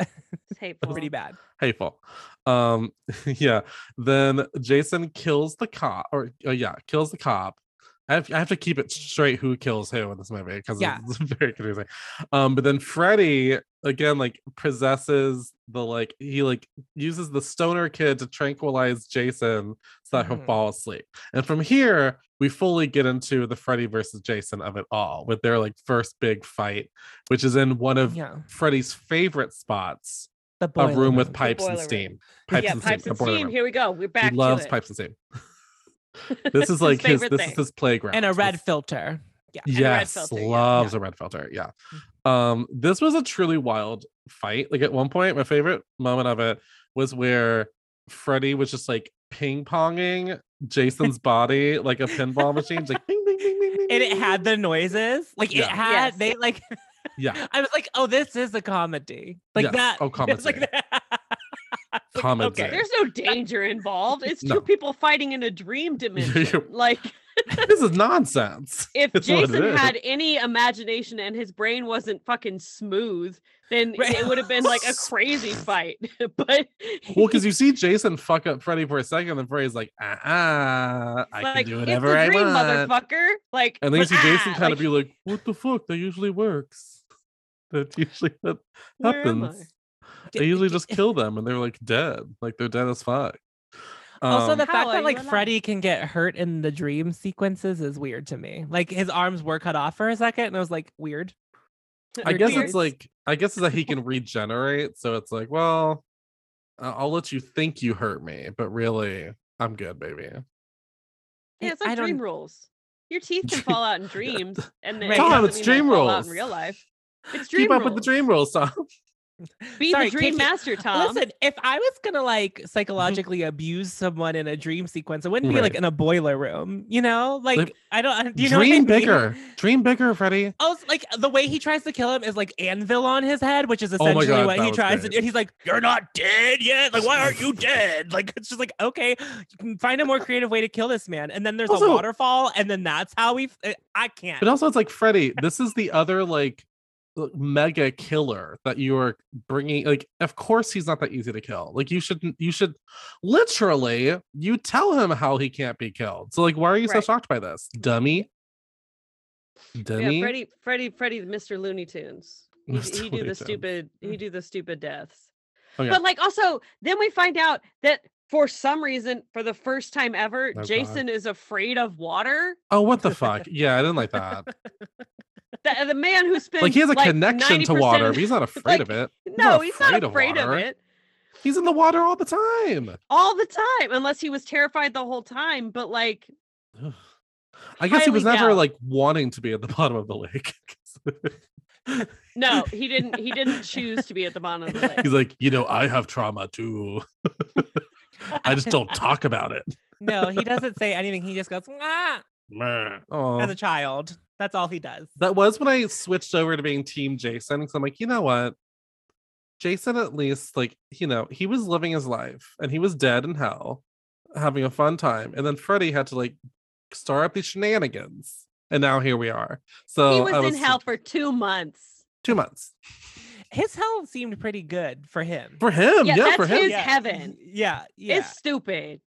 It's hateful. pretty bad. Hateful. Um, yeah. Then Jason kills the cop, or uh, yeah, kills the cop. I have, I have to keep it straight who kills who in this movie because Yeah. it's very confusing. Um, but then Freddy again like possesses the like he like uses the stoner kid to tranquilize Jason so that he'll Mhm. fall asleep. And from here, we fully get into the Freddy versus Jason of it all with their like first big fight, which is in one of Yeah. Freddy's favorite spots, The a boiler room with pipes and steam. Pipes yeah, and pipes steam. and steam. Here we go. We're back he loves to it. pipes and steam. this is like his, favorite this thing. is his playground. and a red This- filter. Yeah. and a red yes filter, loves Yeah. a red filter yeah um this was a truly wild fight like at one point my favorite moment of it was where freddy was just like ping ponging jason's body like a pinball machine like bing, bing, bing, bing, bing, And it had the noises. Like Yeah. it had Yes. they like yeah I was like, oh, this is a comedy. Like Yes. that. Oh, It's like comedy. That. Like, Comedy. okay. There's no danger involved. It's two people fighting in a dream dimension. like this is nonsense if It's Jason had any imagination and his brain wasn't fucking smooth, then it would have been like a crazy fight. but well because you see jason fuck up freddy for a second and freddy's like ah i like can do it's whatever a i dream, want motherfucker. Like And then you but, see Jason ah, kind of be like, "What the fuck? That usually works. That usually that Where am I? They usually just kill them, and they're like dead, like they're dead as fuck." Also, Um, the How fact that you like alive? Freddy can get hurt in the dream sequences is weird to me. Like his arms were cut off for a second, and I was like, weird. I guess weird. it's like I guess it's that he can regenerate, so it's like, well, I- I'll let you think you hurt me, but really, I'm good, baby. Yeah, it's I like dream don't- rules. Your teeth can fall out in dreams, and then Right. it doesn't it's dream they'll fall out rules. in real life. It's dream Keep up with the dream rules, Tom. Be Sorry, the dream master, Tom. Listen, if I was gonna like mm-hmm. psychologically abuse someone in a dream sequence, it wouldn't be like in a boiler room, you know? Like, Like, I don't. Uh, do you know what I dream mean? bigger, dream bigger, Freddy. Oh, like the way he tries to kill him is like anvil on his head, which is Oh essentially God, what he was tries to do. He's like, "You're not dead yet. Like, why aren't you dead?" Like, it's just like, okay, you can find a more creative way to kill this man. And then there's Also- a waterfall, and then that's how we. Eh, I can't. But also, it's like Freddy. This is the other like l- mega killer that you are bringing. Like, of course, he's not that easy to kill. Like, you shouldn't. You should literally. You tell him how he can't be killed. So, like, why are you so shocked by this, dummy? Dummy. Yeah, Freddy, Freddy, Freddy, Mr. Looney Tunes. He, Mr. he do the stupid. He do the stupid deaths. Oh, okay. But like, also, then we find out that for some reason, for the first time ever, oh, God. Jason is afraid of water. oh, what the fuck? Yeah, I didn't like that. The, the man who spends like, he has a like, connection to water. but he's not afraid of like, it. No, he's not afraid of of it He's in the water all the time. all the time, unless he was terrified the whole time. But like, I guess he was never doubt. like wanting to be at the bottom of the lake. no, he didn't. He didn't choose to be at the bottom of the lake. He's like, you know, I have trauma too. I just don't talk about it. No, he doesn't say anything. He just goes ah, Oh, as a child. That's all he does. that was when I switched over to being Team Jason because I'm like, you know what? Jason, at least, like, you know, he was living his life and he was dead in hell, having a fun time. And then Freddy had to like start up these shenanigans. And now here we are. So he was, I in hell for two months. two months. His hell seemed pretty good for him. For him, Yeah, yeah, that's for him. his Yeah. heaven. Yeah, yeah. It's stupid.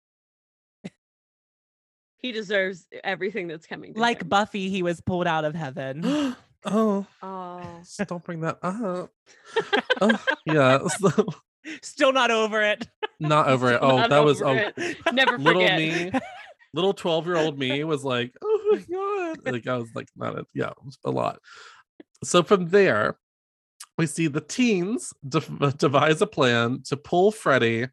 He deserves everything that's coming. To like him. Buffy, he was pulled out of heaven. oh, oh, don't bring that up. oh, yeah. So Still not over it. not over it. Still Oh, that was oh it. never little forget. me, little 12 year old me was like, oh my god. Like I was like, not a, yeah, a lot. So from there, we see the teens dev- devise a plan to pull Freddy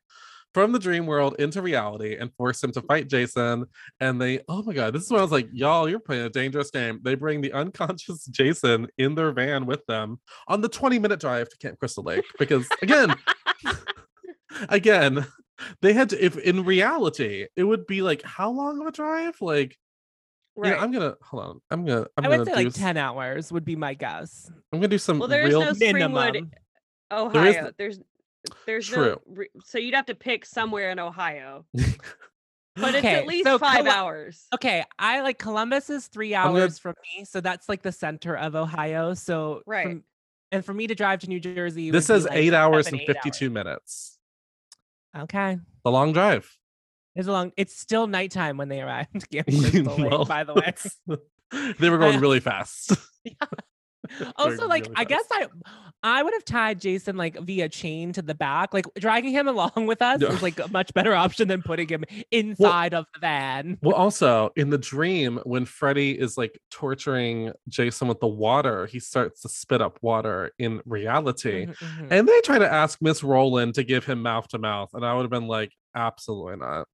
from the dream world into reality and force him to mm-hmm. fight Jason. And they, oh my god, this is when I was like, y'all, you're playing a dangerous game. They bring the unconscious Jason in their van with them on the 20 minute drive to Camp Crystal Lake because again, again, they had to. If in reality, it would be like how long of a drive? Like, yeah. I'm gonna hold on. I'm gonna. I'm I gonna would say like s- 10 hours would be my guess. I'm gonna do some well, there's real. no Springwood, Minimum. Ohio. There is- there's there's True. no. Re- so you'd have to pick somewhere in Ohio, but it's at least so five Colu- hours. Okay, I like Columbus is three I'm gonna- hours from me, so that's like the center of Ohio. So Right. from- and for me to drive to New Jersey, this is like, eight hours and eight hours. 52 minutes. Okay, The long drive. it's a long. It's still nighttime when they arrived. at Camp Crystal Lake, Well, by the way. they were going really fast. Yeah. also like really i guess i i would have tied jason like via chain to the back like dragging him along with us is like a much better option than putting him inside of the van Well, also in the dream, when Freddy is like torturing Jason with the water, he starts to spit up water in reality. Mhm, mhm. And they try to ask Miss Rowland to give him mouth to mouth. And I would have been like, absolutely not.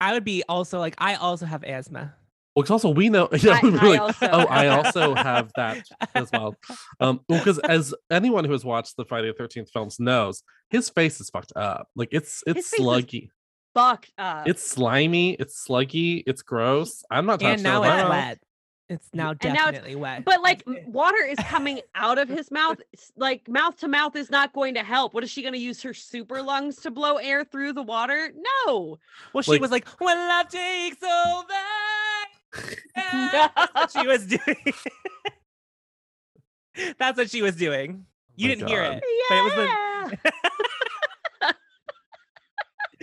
i would be also like i also have asthma Well, 'cause also we know, yeah, I- we'd I also oh, I also have that as well. Um, well, because as anyone who has watched the Friday the Thirteenth films knows, his face is fucked up. Like it's it's face sluggy, Fucked up. it's slimy, it's sluggy, it's gross. I'm not touching and now it it's mouth. wet it's now And now it's- definitely wet But like water is coming out of his mouth. It's Like mouth to mouth is not going to help. What is she going to use her super lungs to blow air through the water? No. well she like- was like when love takes over that's what she was doing that's what she was doing you my didn't hear God. it but it was the Yeah.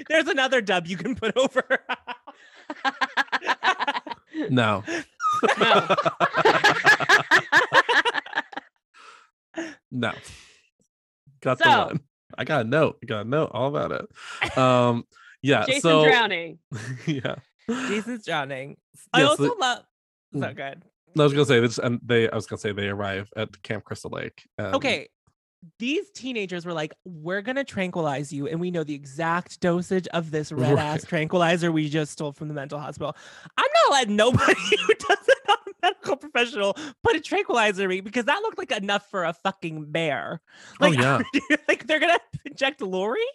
There's another dub you can put over. No. No. no. Got the one. I got a note. I got a note all about it. Um, yeah. Jason so drowning. yeah. Jason's drowning. I Yes, also the- love. So Mm. good. I was gonna say this, and they. I was gonna say they arrive at Camp Crystal Lake. and- Okay. These teenagers were like, "We're gonna tranquilize you, and we know the exact dosage of this red ass Right. tranquilizer we just stole from the mental hospital." I'm not letting nobody who doesn't know a medical professional put a tranquilizer in me because that looked like enough for a fucking bear. Oh, yeah. like they're gonna inject Lori.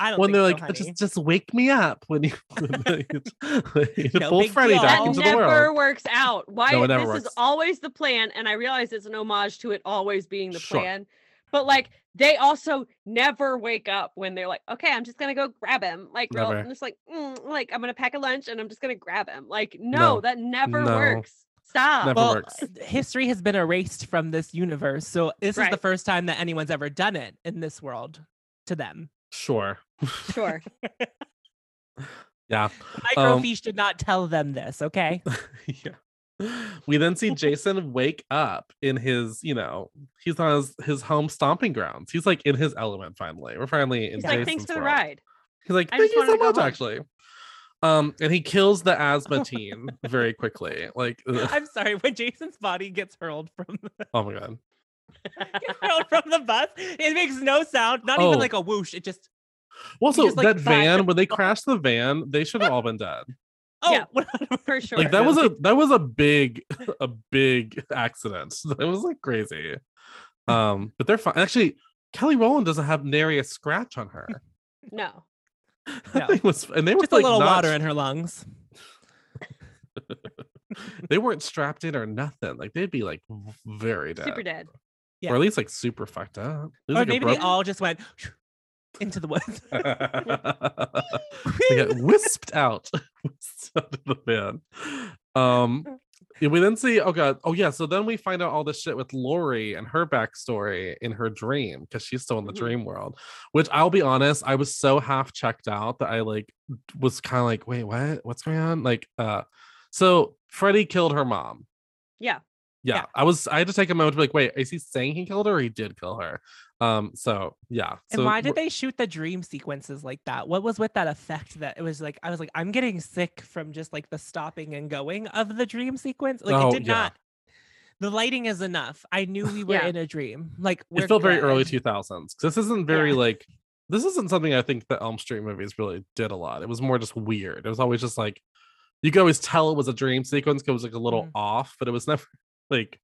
I don't. when they're so, like, honey. just just wake me up when you, when they, they No pull Freddy deal. back That into the world. never works out. Why? No, it never this is always the plan, and I realize it's an homage to it always being the Sure. plan. But like, they also never wake up when they're like, "Okay, I'm just gonna go grab him." Like, real, I'm just like, mm, like I'm gonna pack a lunch and I'm just gonna grab him. Like, no, No. that never No. works. Stop. Never well, works. history has been erased from this universe, so this is the first time that anyone's ever done it in this world to them. Sure. Sure. Yeah. Microfiche did not tell them this, okay? yeah. We then see Jason wake up in his, you know, he's on his, his home stomping grounds. He's like in his element finally. We're finally in He's like, Jason's thanks for the world. ride. He's like, thank you so much, home." actually. Um, and he kills the asthma teen very quickly. Like, ugh, I'm sorry, when Jason's body gets hurled from the, oh my god. gets hurled from the bus, it makes no sound, not Oh. even like a whoosh. It just Well, so just, like, that thought- van, when they crashed the van, they should have all been dead. oh, Yeah. For sure. Like that was a that was a big a big accident. That was like crazy. Um, but they're fine. Actually, Kelly Rowland doesn't have nary a scratch on her. no. That No. thing was, and they were Just a little not- water in her lungs. they weren't strapped in or nothing. Like they'd be like very dead, Super dead. Yeah. or at least like super fucked up. Or like maybe they all just went into the woods. they got wisped out, whisked out of the van. Um, we then see. Oh god. Oh yeah. So then we find out all this shit with Lori and her backstory in her dream because she's still in the Mhm. dream world. Which I'll be honest, I was so half checked out that I like was kind of like, wait, what? What's going on? Like, uh, so Freddy killed her mom. Yeah. Yeah, Yeah. I was. I had to take a moment to be like, wait, is he saying he killed her or he did kill her? Um. So yeah. And why did they shoot the dream sequences like that? What was with that effect that it was like I was like I'm getting sick from just like the stopping and going of the dream sequence. Like Oh, it did yeah. not the lighting is enough. I knew we were Yeah. in a dream. Like we're it felt very early good. 2000s. This isn't very Yeah. like this isn't something I think the Elm Street movies really did a lot. It was more just weird. It was always just like you could always tell it was a dream sequence 'cause it was like a little Mhm. off, but it was never like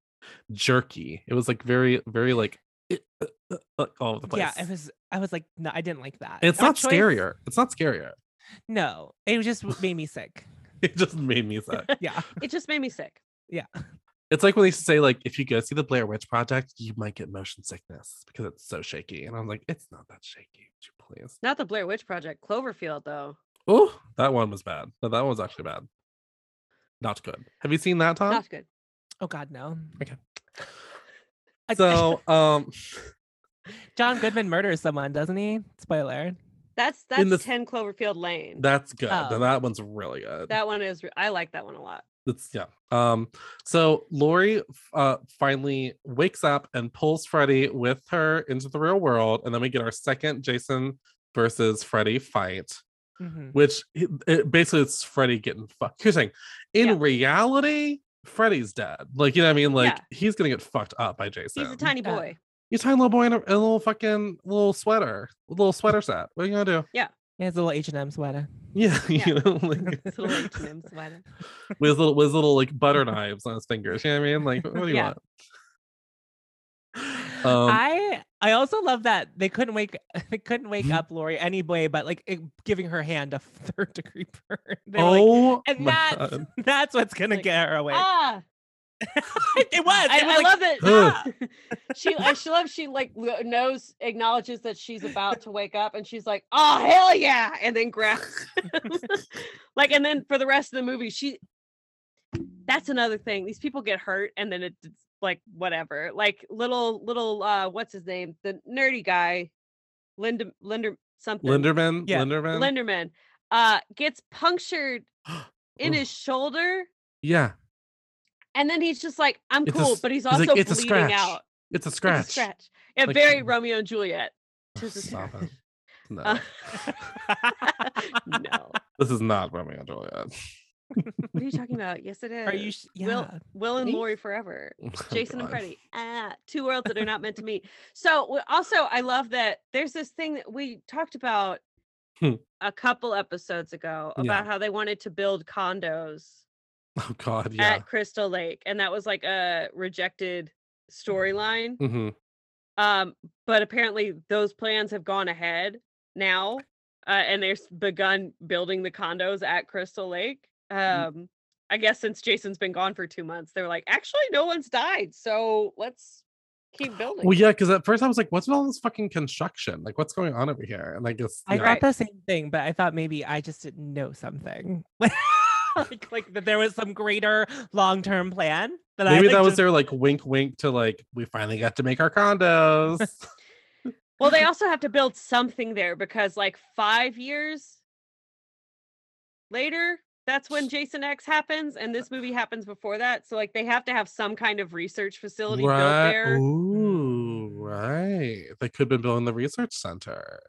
jerky. It was like very, very like it, uh, uh, uh, all over the place. Yeah, it was I was like, no, I didn't like that. it's That not choice- scarier. It's not scarier. No, it just made me sick. It just made me sick. Yeah. It just made me sick. Yeah. It's like when they say, like, if you go see the Blair Witch Project, you might get motion sickness because it's so shaky. And I'm like, it's not that shaky. Would you please? Not the Blair Witch Project. Cloverfield, though. Oh, that one was bad. No, that one was actually bad. Not good. Have you seen that, Tom? Not good. Oh God, no. Okay. So, um, John Goodman murders someone, doesn't he? Spoiler. That's that's the- 10 Cloverfield Lane. that's good. Oh. Now That one's really good. that one is. re- I like that one a lot. It's yeah. Um, so Lori uh finally wakes up and pulls Freddy with her into the real world, and then we get our second Jason versus Freddy fight. Mhm. which it, it- basically it's Freddy getting fucked. Here's the thing. In Yeah. reality, Freddy's dead. Like, you know what I mean? Like, Yeah. he's gonna get fucked up by Jason. He's a tiny Yeah. boy. He's a tiny little boy in a, a little fucking little sweater, a little sweater set. What are you gonna do? Yeah. He has a little H and M sweater. Yeah, Yeah. you know, like It's a little H&M sweater. with his little with his little like butter knives on his fingers. You know what I mean? Like, what do you Yeah. want? Um, I I also love that they couldn't wake they couldn't wake Mhm. up Lori anyway, but like it, giving her hand a third degree burn. They were like, oh and that's God. that's what's gonna Like, get her awake. Ah, it was. I, was I like, love it. Ugh. she, I she loves. She like knows, acknowledges that she's about to wake up, and she's like, "Oh hell yeah!" and then grabs, like, and then for the rest of the movie, she. That's another thing. These people get hurt, and then it's like whatever. Like little little uh, what's his name? The nerdy guy, Linda Linder something. Linderman, Yeah. Linderman. Linderman, uh, gets punctured in his shoulder, yeah, and then he's just like, "I'm It's cool," s- but he's he's also like, "It's bleeding scratch." out. it's a It's scratch. a scratch. Yeah, Like- very Romeo and Juliet. Tis Stop it. No, Uh, no. this is not Romeo and Juliet. What are you talking about? Yes, it is. Are you? Sh- yeah. Will, Will and? Lori forever. Oh, Jason and. Freddy. Ah, two worlds that are not meant to meet. So also, I love that there's this thing that we talked about Hmm. a couple episodes ago Yeah. about how they wanted to build condos Oh God, yeah. at Crystal Lake, and that was like a rejected storyline. hmm Um, but apparently those plans have gone ahead now, uh, and they've begun building the condos at Crystal Lake. Mm. Um, I guess since Jason's been gone for two months, they're like, actually, no one's died, so let's keep building. Well, yeah, because at first I was like, "What's with all this fucking construction? Like, what's going on over here?" And I guess I yeah. thought the same thing, but I thought maybe I just didn't know something. like, like that there was some greater long term plan that I maybe like, that was just- their like wink, wink to like we finally got to make our condos. Well, they also have to build something there because, like, five years later, that's when Jason X happens, and this movie happens before that. So, like, they have to have some kind of research facility built there. Ooh, mm. right. They could have been building the research center.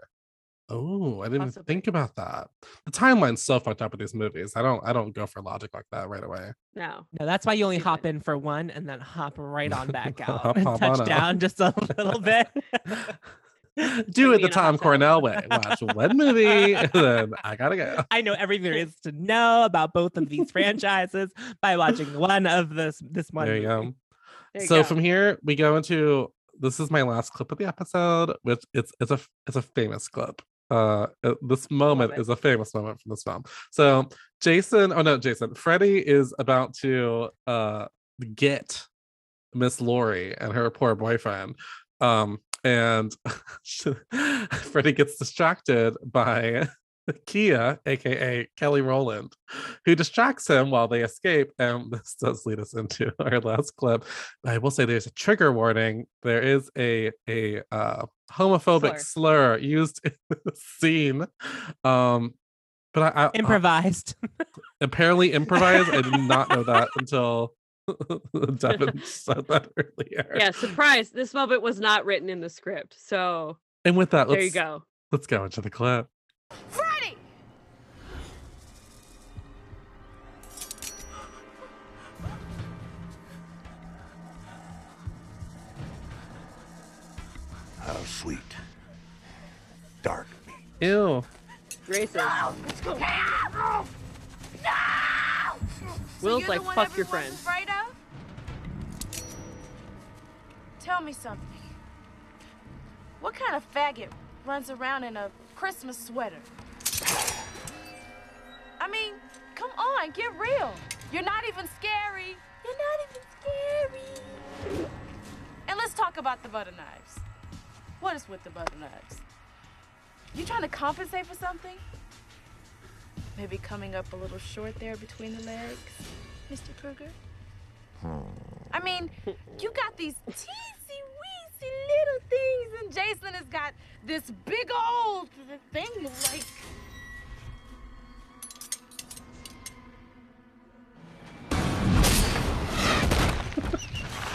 Oh, I didn't Possibly. think about that. The timeline's so fucked up with these movies. I don't. I don't go for logic like that right away. No. No, that's why you only hop in for one and then hop right on back out Hop- and hop on touch out. down just a little bit. Do it the in a hot Tom. Cornell way. Watch one movie, and then I gotta go. I know everything there is to know about both of these franchises by watching one of this this one. There you movie. go. There you so go. from here we go into this is my last clip of the episode which it's it's a it's a famous clip uh this moment is a famous moment from this film so jason oh no jason freddy is about to uh get miss lori and her poor boyfriend um and freddy gets distracted by kia aka kelly rowland who distracts him while they escape and this does lead us into our last clip. I will say there's a trigger warning. There is a a uh homophobic slur, used in the scene um but I, I Improvised. apparently improvised. I did not know that until devin said that earlier Yeah, surprise. This moment was not written in the script. So and with that there let's you go. let's go into the clip Freddy! How sweet. Dark meat. ew Racist. So Will's you're like, the one fuck your everyone's friend. Afraid Tell me something. What kind of faggot runs around in a Christmas sweater? I mean, come on, get real. You're not even scary. You're not even scary. And let's talk about the butter knives. What is with the butter knives? You trying to compensate for something? Maybe coming up a little short there between the legs, Mr. Krueger? Hmm. I mean, you got these teensy weensy little things, and Jason has got this big old thing like.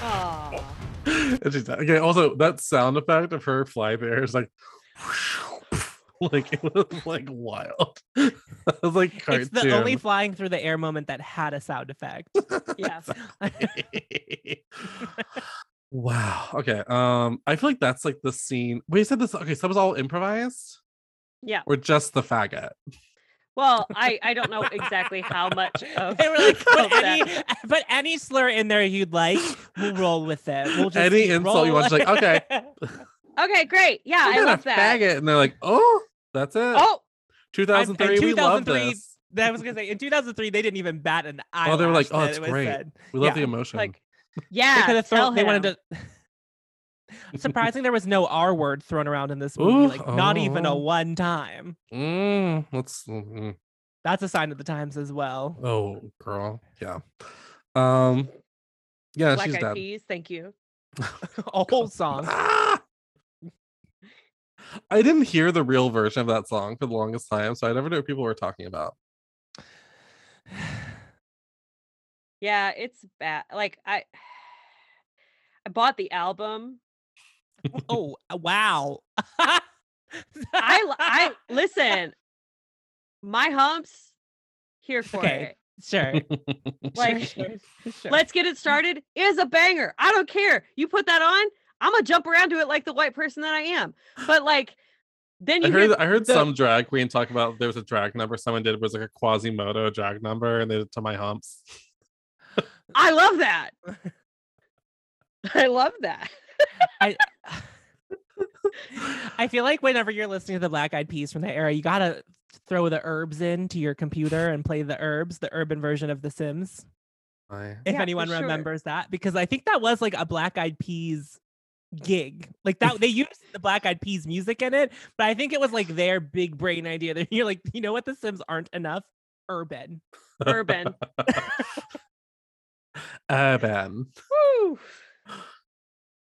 Aw. and she's okay also that sound effect of her fly there is like like it was like wild it was like cartoon. It's the only flying through the air moment that had a sound effect. Yeah. Wow okay um i feel like that's like the scene wait you said this okay so that was all improvised Yeah. or just the faggot Well, I I don't know exactly how much of They were like, of put any, put any slur in there you'd like. We'll roll with it. We'll just Any keep insult you want, like, okay. Okay, great. Yeah, Look I love a that. faggot and they're like oh that's it Oh, 2003 in we love 2003 this I was gonna say in 2003 they didn't even bat an eye. oh they were like oh that it's it great said. we love Yeah. the emotion like They yeah. could have tell thrown. They wanted to. Surprising, there was no R word thrown around in this movie. Ooh, like not even a oh. one time. mm, let's mm, That's a sign of the times as well. oh girl yeah um yeah Black she's Eyed dead Peas. Thank you. A whole song. Ah! I didn't hear the real version of that song for the longest time, so I never knew what people were talking about. Yeah, it's bad. Like I, I bought the album. oh uh, wow. I I listen. My humps here for Okay. it. sure. Like, sure, sure. let's get it started. Is a banger. I don't care. You put that on, I'm gonna jump around to it like the white person that I am. But like, then I you heard I heard the- some drag queen talk about there was a drag number someone did was like a Quasimodo drag number and they did it to my humps. I love that. I love that. I I feel like whenever you're listening to the Black Eyed Peas from that era, you gotta throw the Urbz into your computer and play the Urbz, the urban version of The Sims. I, If Yeah, for anyone sure. remembers that, because I think that was like a Black Eyed Peas gig. Like that, they used the Black Eyed Peas music in it, but I think it was like their big brain idea. That you're like, you know what, The Sims aren't enough. Urban. Urban. Urban.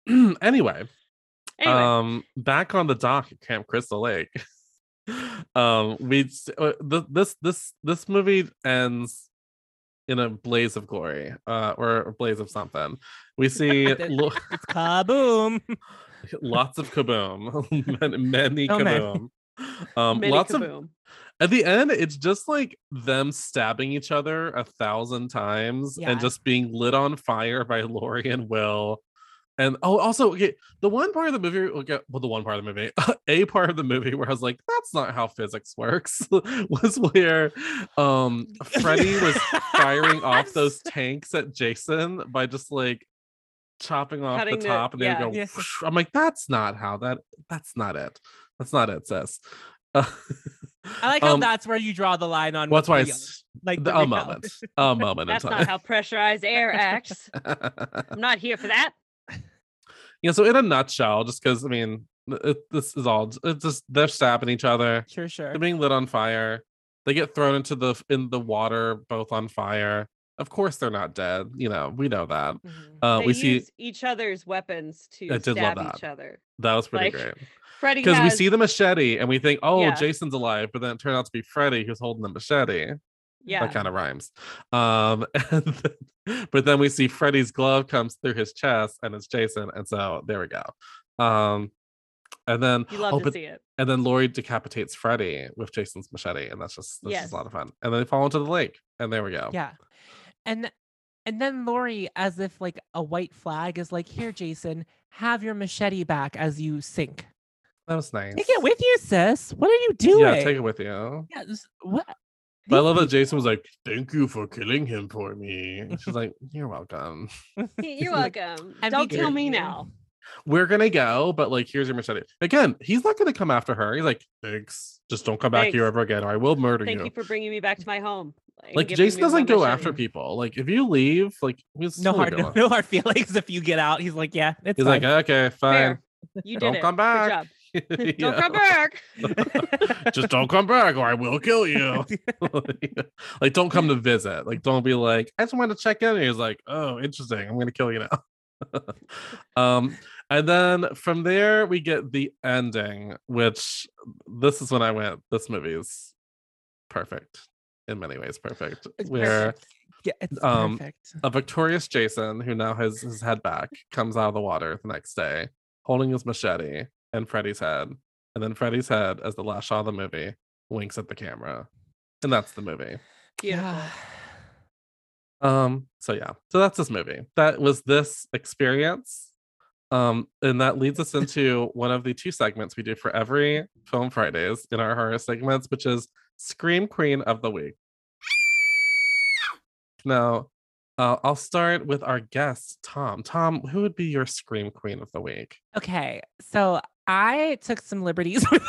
Anyway, Anyway, um back on the dock at camp crystal lake um we uh, this this this movie ends in a blaze of glory uh or a blaze of something we see lo- kaboom. lots of kaboom many, many many. kaboom um mini lots of kaboom. At the end it's just like them stabbing each other a thousand times Yeah. and just being lit on fire by Lori and Will. And oh, also, okay, the one part of the movie, okay, well, the one part of the movie, a part of the movie where I was like, that's not how physics works, was where um Freddy was firing off those tanks at Jason by just like chopping off Cutting the the- top and they yeah. go. I'm like, that's not how that that's not it. That's not it, sis. Uh, I like how um, that's where you draw the line on. well, that's why what's it's like the- the a real- moment, a moment That's in not how pressurized air acts. I'm not here for that. yeah. So in a nutshell, just because I mean, it, this is all. It's just they're stabbing each other. Sure, sure. They're being lit on fire. They get thrown into the in the water, both on fire. Of course, they're not dead. You know, we know that. Uh, they we see each other's weapons to I did love stab that. each other. that was pretty like, great Freddy because we see the machete and we think, oh, Yeah. Jason's alive, but then it turned out to be Freddy who's holding the machete. Yeah. that kind of rhymes. Um, and then- but then we see Freddy's glove comes through his chest, and it's Jason, and so there we go. Um, and then You love oh, to but- see it. and then Lori decapitates Freddy with Jason's machete, and that's just that's Yes. just a lot of fun. And then they fall into the lake, and there we go. Yeah. And and then Lori, as if like a white flag, is like, here, Jason, have your machete back as you sink. That was nice. Take it with you, sis. What are you doing? Yeah, take it with you. Yeah, this- what? But I love that Jason was like, "Thank you for killing him for me." And she's like, "You're welcome." You're welcome. And Don't kill good. me now. We're gonna go, but like, here's your machete. Again, he's not gonna come after her. He's like, "Thanks, just don't come back here ever again, or I will murder Thank you." Thank you for bringing me back to my home. and like Jason doesn't go machete. after people. Like if you leave, like he's No hard, gonna- no hard feelings if you get out. He's like, yeah, it's He's fine. like, okay, fine. Fair. You did Don't it. come Good back. Don't come back. Just don't come back, or I will kill you. like, don't come to visit. Like, don't be like, I just want to check in. And he's like, oh, interesting. I'm gonna kill you now. um, and then from there we get the ending, which this is when I went, this movie is perfect in many ways, perfect. It's where perfect. Yeah, it's um perfect. a victorious Jason who now has his head back comes out of the water the next day holding his machete and Freddy's head. And then Freddy's head, as the last shot of the movie, winks at the camera. And that's the movie. Yeah. Um, so yeah, so that's this movie. That was this experience. Um, and that leads us into one of the two segments we do for every Film Fridays in our horror segments, which is Scream Queen of the Week. Now, uh, I'll start with our guest, Tom. Tom, who would be your Scream Queen of the Week? Okay, so I took some liberties with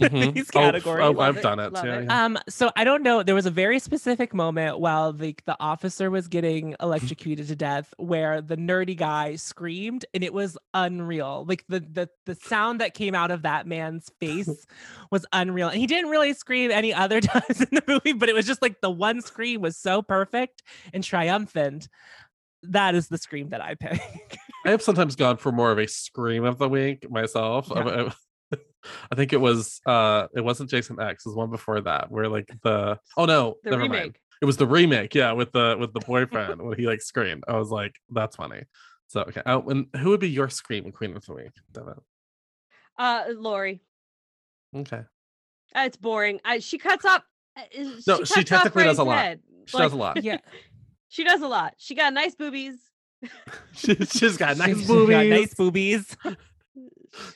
Mhm. these Oh, categories. oh, I've done it. Yeah, yeah. Um, so I don't know. There was a very specific moment while the the officer was getting electrocuted to death, where the nerdy guy screamed, and it was unreal. Like the the the sound that came out of that man's face was unreal. And he didn't really scream any other times in the movie, but it was just like the one scream was so perfect and triumphant. That is the scream that I pick. I have sometimes gone for more of a scream of the week myself. I- I, I think it was uh it wasn't Jason X, it was one before that where like the oh no, The never mind. remake. It was the remake, yeah, with the with the boyfriend when he like screamed. I was like, that's funny. So okay. Oh, and who would be your scream queen of the week, Devin? Uh, Lori. Okay. Uh, it's boring. I, she cuts off. uh, No, she cuts off technically does a lot. head. She does a lot. yeah. She does a lot. She got nice boobies. She, she's got nice She's boobies. got nice boobies.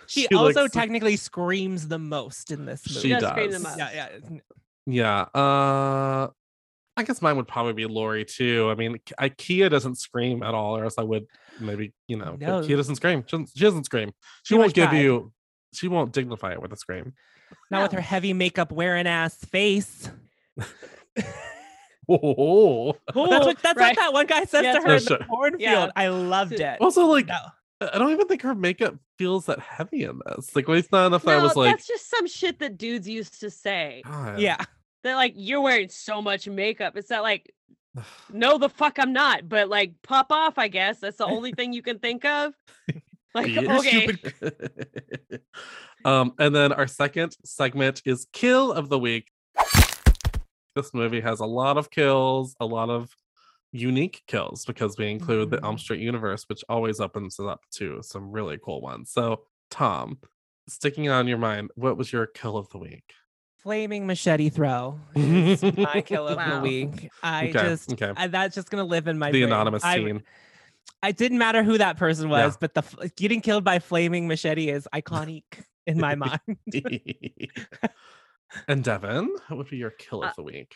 She, She also looks- technically screams the most in this movie. She does scream the does. most. Yeah, yeah. Yeah. Uh I guess mine would probably be Lori too. I mean, K- Ikea doesn't scream at all, or else I would maybe, you know, but No. Ikea doesn't scream. She doesn't, she doesn't scream. She Too won't give pride. you. She won't dignify it with a scream. Not with her heavy makeup wearing ass face. Oh. That's, what, that's right. what that one guy says Yeah, to her No, in the cornfield. Yeah. I loved it. Also, like, No. I don't even think her makeup feels that heavy in this. Like, it's not enough. that I was like, that's just some shit that dudes used to say. God. Yeah. That like you're wearing so much makeup. It's not like no the fuck I'm not, but like pop off, I guess. That's the only thing you can think of. Like, Yeah, okay. stupid. um, and then our second segment is kill of the week. This movie has a lot of kills, a lot of unique kills because we include the Elm Mhm. Street universe, which always opens it up to some really cool ones. So, Tom, sticking on your mind, what was your kill of the week? Flaming machete throw is my kill of the week. I Okay, just, okay. I, that's just gonna live in my the brain. anonymous I, scene. It didn't matter who that person Yeah. was, but the getting killed by flaming machete is iconic in my mind. and Devin, what would be your kill of Uh, the week?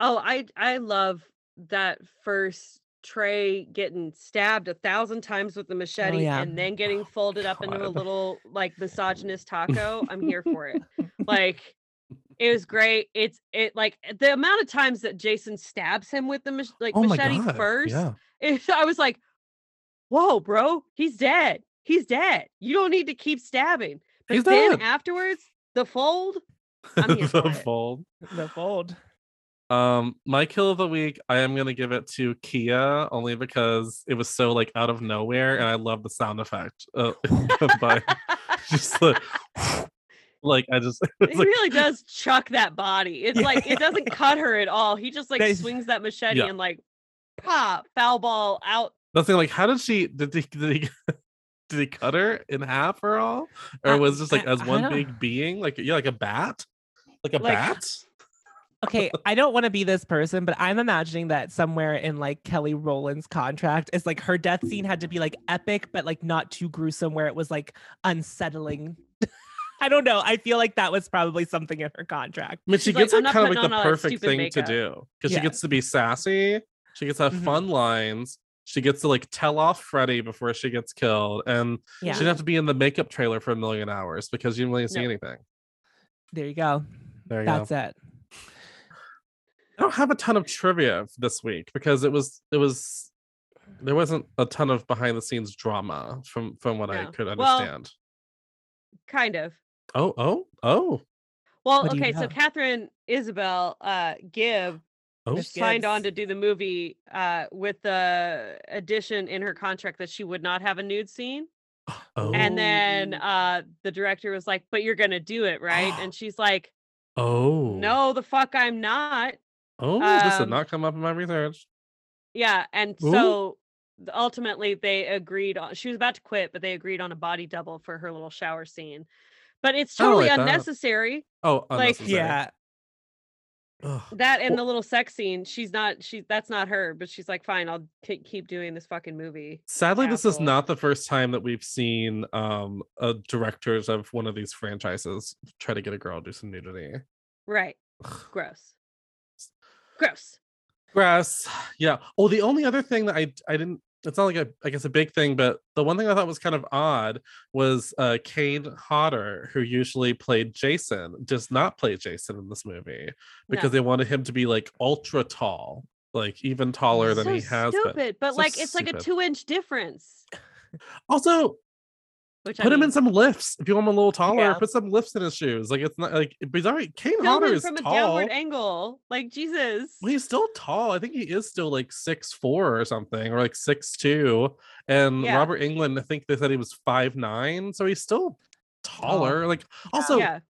Oh, I I love that first Trey getting stabbed a thousand times with the machete Oh, yeah. and then getting folded up into a little like misogynist taco, I'm here for it. Like it was great. It's it like the amount of times that Jason stabs him with the mach- like oh machete god. first. Yeah. it- I was like, "Whoa, bro, he's dead. He's dead. You don't need to keep stabbing." But He's then dead. afterwards, the fold. The it. fold. The fold. Um, my kill of the week, I am gonna give it to Kia only because it was so like out of nowhere, and I love the sound effect uh, by just like, like I just He like, really does chuck that body. It's like it doesn't cut her at all. He just like swings that machete Yeah. and like pop foul ball out. Nothing like how did she did he did he did he cut her in half or all, or I- was just like as one big being, like yeah, like a bat, like a Like- bat? Okay, I don't want to be this person, but I'm imagining that somewhere in like Kelly Rowland's contract is like her death scene had to be like epic, but like not too gruesome, where it was like unsettling. I don't know. I feel like that was probably something in her contract. I mean, she She's gets "I'm like kind of like the on all that perfect thing makeup." to do because Yeah. she gets to be sassy. She gets to have Mhm. fun lines. She gets to like tell off Freddy before she gets killed, and Yeah, she didn't have to be in the makeup trailer for a million hours because you didn't really see No. anything. there you go. There you That's go. it. I don't have a ton of trivia this week because it was it was there wasn't a ton of behind the scenes drama from from what I No. could Well, understand. Kind of. oh oh oh Well, What okay, so? Katharine Isabelle uh Gibb oh Miss signed on to do the movie uh with the addition in her contract that she would not have a nude scene. oh And then uh the director was like, "But you're going to do it, right?" and she's like, oh "No, the fuck I'm not." oh this did um, not come up in my research. Yeah, and Ooh. so ultimately they agreed on she was about to quit, but they agreed on a body double for her little shower scene. But it's totally like that. unnecessary. Oh, like- Yeah, Ugh. That and the little sex scene, she's not she that's not her, but she's like, "Fine, I'll k- keep doing this fucking movie." Sadly, this is not the first time that we've seen um uh, directors of one of these franchises try to get a girl to do some nudity. Right. Gross. Gross. Grass. Yeah. Oh, the only other thing that I I didn't it's not like a I guess a big thing, but the one thing I thought was kind of odd was uh Kane Hodder, who usually played Jason, does not play Jason in this movie because No. they wanted him to be like ultra tall, like even taller than he has been. stupid, but So like it's like a two inch difference. Also, Which I put him in some lifts if you want him a little taller. Yeah. Put some lifts in his shoes. Like it's not like but he's already Kane film Hodder is from a downward angle. Like Jesus. Well, he's still tall. I think he is still like six four or something, or like six two. And Yeah. Robert Englund, I think they said he was five nine, so he's still oh, taller. Like also, yeah.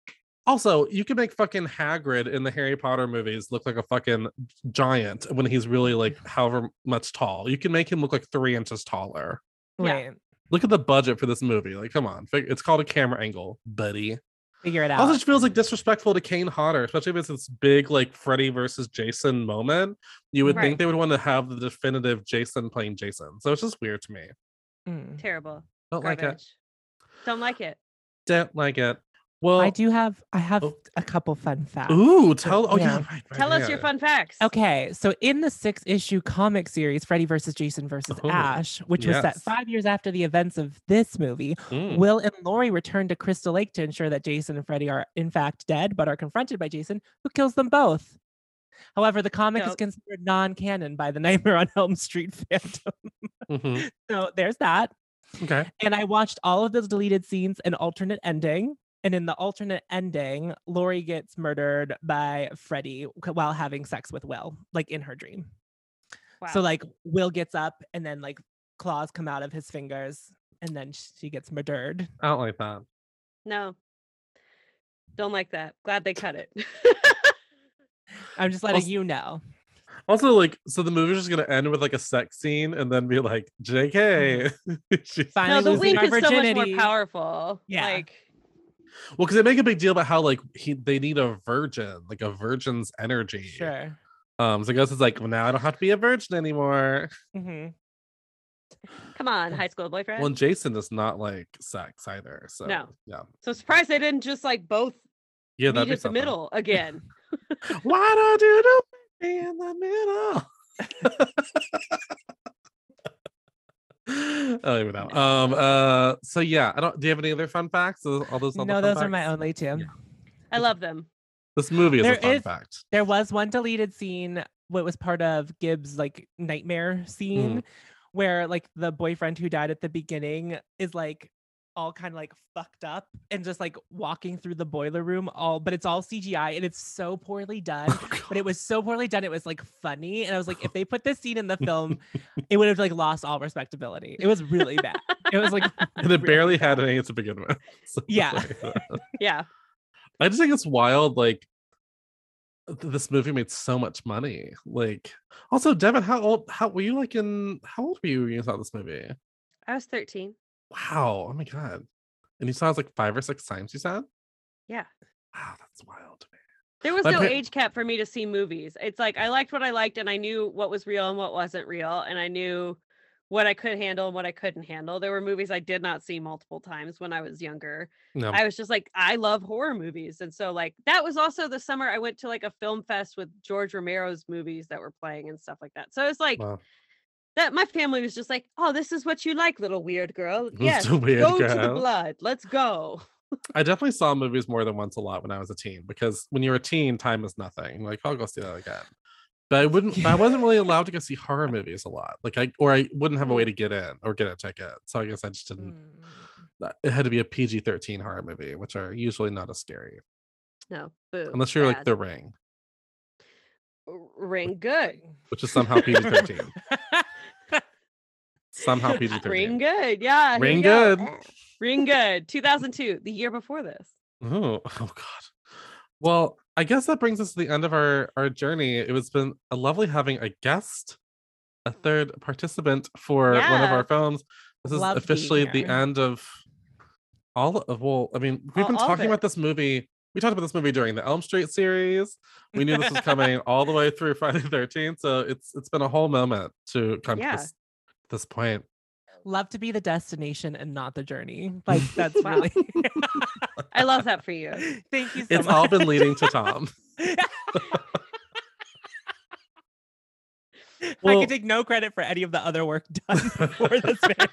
also you can make fucking Hagrid in the Harry Potter movies look like a fucking giant when he's really like however much tall. You can make him look like three inches taller. Yeah. right. Look at the budget for this movie. Like, come on, fig- it's called a camera angle, buddy. Figure it out. Also, just feels like disrespectful to Kane Hodder, especially if it's this big like Freddy versus Jason moment. You would Right. think they would want to have the definitive Jason playing Jason. So it's just weird to me. Mm. Terrible. Don't like it. Don't like it. Don't like it. Well, I do have I have Oh. a couple fun facts. Ooh, tell. Oh yeah, yeah. right, right, Tell us your fun facts. Okay, so in the six issue comic series, Freddy versus Jason versus Oh, Ash, which was set five years after the events of this movie, Mm. Will and Lori return to Crystal Lake to ensure that Jason and Freddy are in fact dead, but are confronted by Jason, who kills them both. However, the comic is considered non-canon by the Nightmare on Elm Street fandom. Mhm. so there's that. Okay. And I watched all of those deleted scenes and alternate ending. And in the alternate ending, Lori gets murdered by Freddy while having sex with Will, like in her dream. Wow. So like Will gets up and then like claws come out of his fingers and then she gets murdered. I don't like that. no. Don't like that. Glad they cut it. I'm just letting Also- you know. Also, like, so the movie's just gonna end with like a sex scene and then be like, mm-hmm. "J.K." She's- Finally no, the losing wink is so much more powerful. Yeah. Like well, because they make a big deal about how like he they need a virgin, like a virgin's energy. Sure. Um, so I guess it's like, well, now I don't have to be a virgin anymore. hmm Come on, high school boyfriend. Well, and Jason does not like sex either. So No. yeah, so surprised they didn't just like both yeah, meet that'd be at the middle again. Why don't you do me in the middle? I don't even know. Um. Uh. So yeah, I don't. Do you have any other fun facts? Those- All those. all the no, fun those are my only two. I love them. This movie is There a fun is- fact. There was one deleted scene, what was part of Gibbs' like nightmare scene, Mm. where like the boyfriend who died at the beginning is like all kind of like fucked up and just like walking through the boiler room all but it's all CGI and it's so poorly done. Oh, but it was so poorly done, it was like funny. And I was like, if they put this scene in the film, it would have like lost all respectability. It was really bad. It was like and it barely had any to begin with. So, Yeah. like, Yeah. I just think it's wild. Like th- this movie made so much money. Like, also, Devin, how old? How were you? Like in how old were you when you saw this movie? I was 13. Wow! Oh my god! And you saw it like five or six times. You said? Yeah. Wow, that's wild. There was My no pa- age cap for me to see movies. It's like I liked what I liked and I knew what was real and what wasn't real and I knew what I could handle and what I couldn't handle. There were movies I did not see multiple times when I was younger. No. I was just like I love horror movies and so like that was also the summer I went to like a film fest with George Romero's movies that were playing and stuff like that. So it's like Wow. That my family was just like, "Oh, this is what you like, little weird girl. Yes, weird go to the blood. Let's go." I definitely saw movies more than once a lot when I was a teen because when you're a teen, time is nothing. Like I'll go see that again. But I wouldn't. I wasn't really allowed to go see horror movies a lot. Like I or I wouldn't have a way to get in or get a ticket. So I guess I just didn't. Mm. It had to be a PG-13 horror movie, which are usually not as scary No, boo. unless you're like. The Ring, ring good. which is somehow PG-13. somehow PG-13. Ring good. Yeah. here Ring you go. good. Eh. Ring good. 2002, the year before this. Oh, oh God. Well, I guess that brings us to the end of our our journey. It was been a lovely having a guest, a third participant for one of our films. This is Love officially the end of all of well, I mean, we've All- been talking about this movie. We talked about this movie during the Elm Street series. We knew this was coming all the way through Friday the 13th. So it's it's been a whole moment to come Yeah. to this, this point. Love to be the destination and not the journey. Like that's Wow. really I love that for you. Thank you so It's much. all been leading to Tom. I can take no credit for any of the other work done before this man.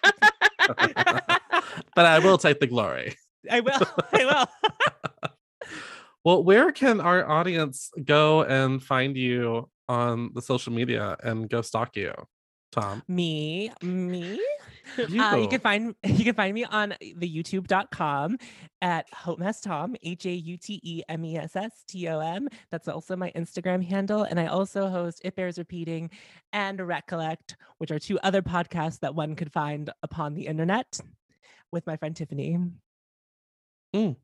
but I will take the glory. I will. I will. Well, where can our audience go and find you on the social media and go stalk you, Tom? Me, me. Uh, you. Uh, you can find you can find me on uh, the youtube.com at Haute Mess Tom, H A U T E M E S S T O M. That's also my Instagram handle. And I also host It Bears Repeating and Recollect, which are two other podcasts that one could find upon the internet with my friend Tiffany. Mm.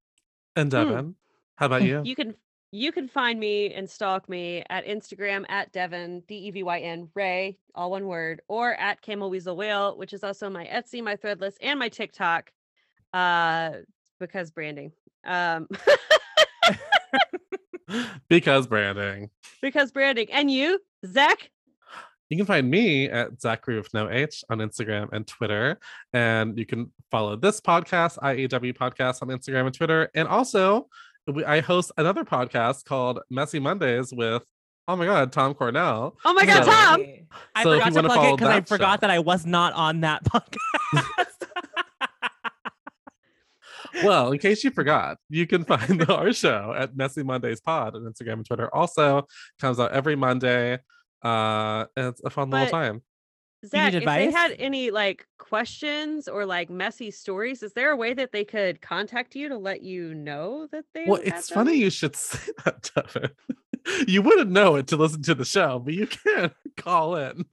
and mm. Devin. How about mm. you? You can you can find me and stalk me at Instagram at Devyn D E V Y N Ray, all one word, or at Camel Weasel Whale, which is also my Etsy, my Threadless, and my TikTok. Uh, because branding. Um, because branding. because branding. And you, Zach? You can find me at Zachary with no H on Instagram and Twitter. And you can follow this podcast, IAW Podcast, on Instagram and Twitter. And also, we, I host another podcast called Messy Mondays with, oh my God, Tom Cornell. Oh my God, So- Tom! I So if forgot you to wanna plug it because I forgot show- that I was not on that podcast. well, in case you forgot, you can find our show at Messy Mondays Pod on Instagram and Twitter. Also comes out every Monday. Uh, and it's a fun little time. Zach, if they had any like questions or like messy stories, is there a way that they could contact you to let you know that they? Well, it's funny you should say that, Devin. You wouldn't know it to listen to the show, but you can call in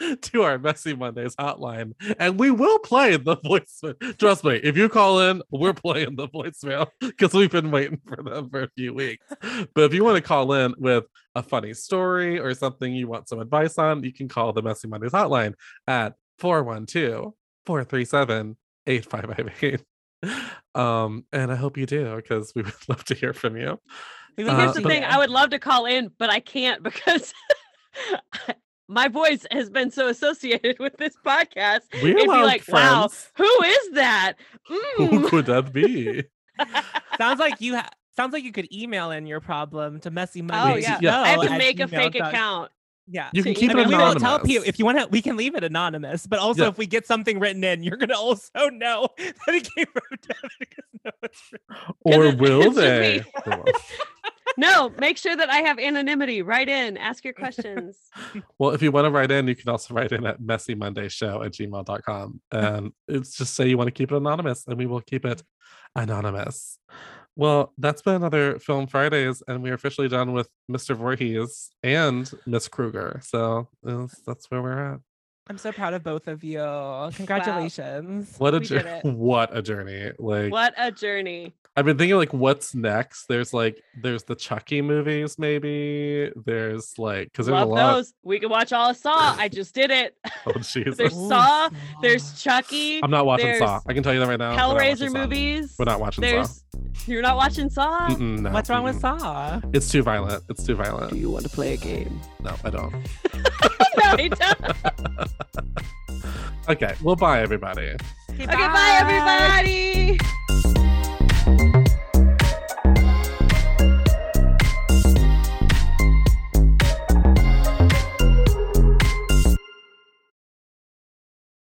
to our Messy Mondays hotline and we will play the voicemail. Trust me, if you call in, we're playing the voicemail because we've been waiting for them for a few weeks. But if you want to call in with a funny story or something you want some advice on, you can call the Messy Mondays hotline at 412 437 8558. Um, and I hope you do because we would love to hear from you. Would Uh, Here's the but- thing. I would love to call in, but I can't because my voice has been so associated with this podcast. We're It'd be allowed like, wow, who is that? Who Mm. could that be? sounds like you ha- sounds like you could email in your problem to messy money. Oh mondays yeah, Yeah, I have to make a fake gmail dot- account. Yeah. You can keep I it mean, we anonymous. don't tell people if you want to. We can leave it anonymous, but also Yeah. if we get something written in, you're gonna also know that it came from Devin because no one's written. or will it they? Be. They won't. No, make sure that I have anonymity. Write in, ask your questions. Well, if you want to write in, you can also write in at messymondayshow at gmail.com. And it's just say you want to keep it anonymous, and we will keep it anonymous. Well, that's been another Film Fridays, and we're officially done with Mr. Voorhees and Miss Krueger. So that's, that's where we're at. I'm so proud of both of you. Congratulations. What a We journey! What a journey! Like What a journey. I've been thinking, like, what's next? There's like, there's the Chucky movies, maybe. There's like, because there's Love a lot. those. We can watch all of Saw. I just did it. Oh Jesus! There's oh, Saw. There's Chucky. I'm not watching there's Saw. I can tell you that right now. we're Hellraiser movies. We're not watching Saw. There's. You're not watching Saw. No, What's wrong with mm-mm. Saw? It's too violent. It's too violent. Do you want to play a game? No, I don't. no, he doesn't. Okay, well, bye everybody. Okay, Okay, bye everybody.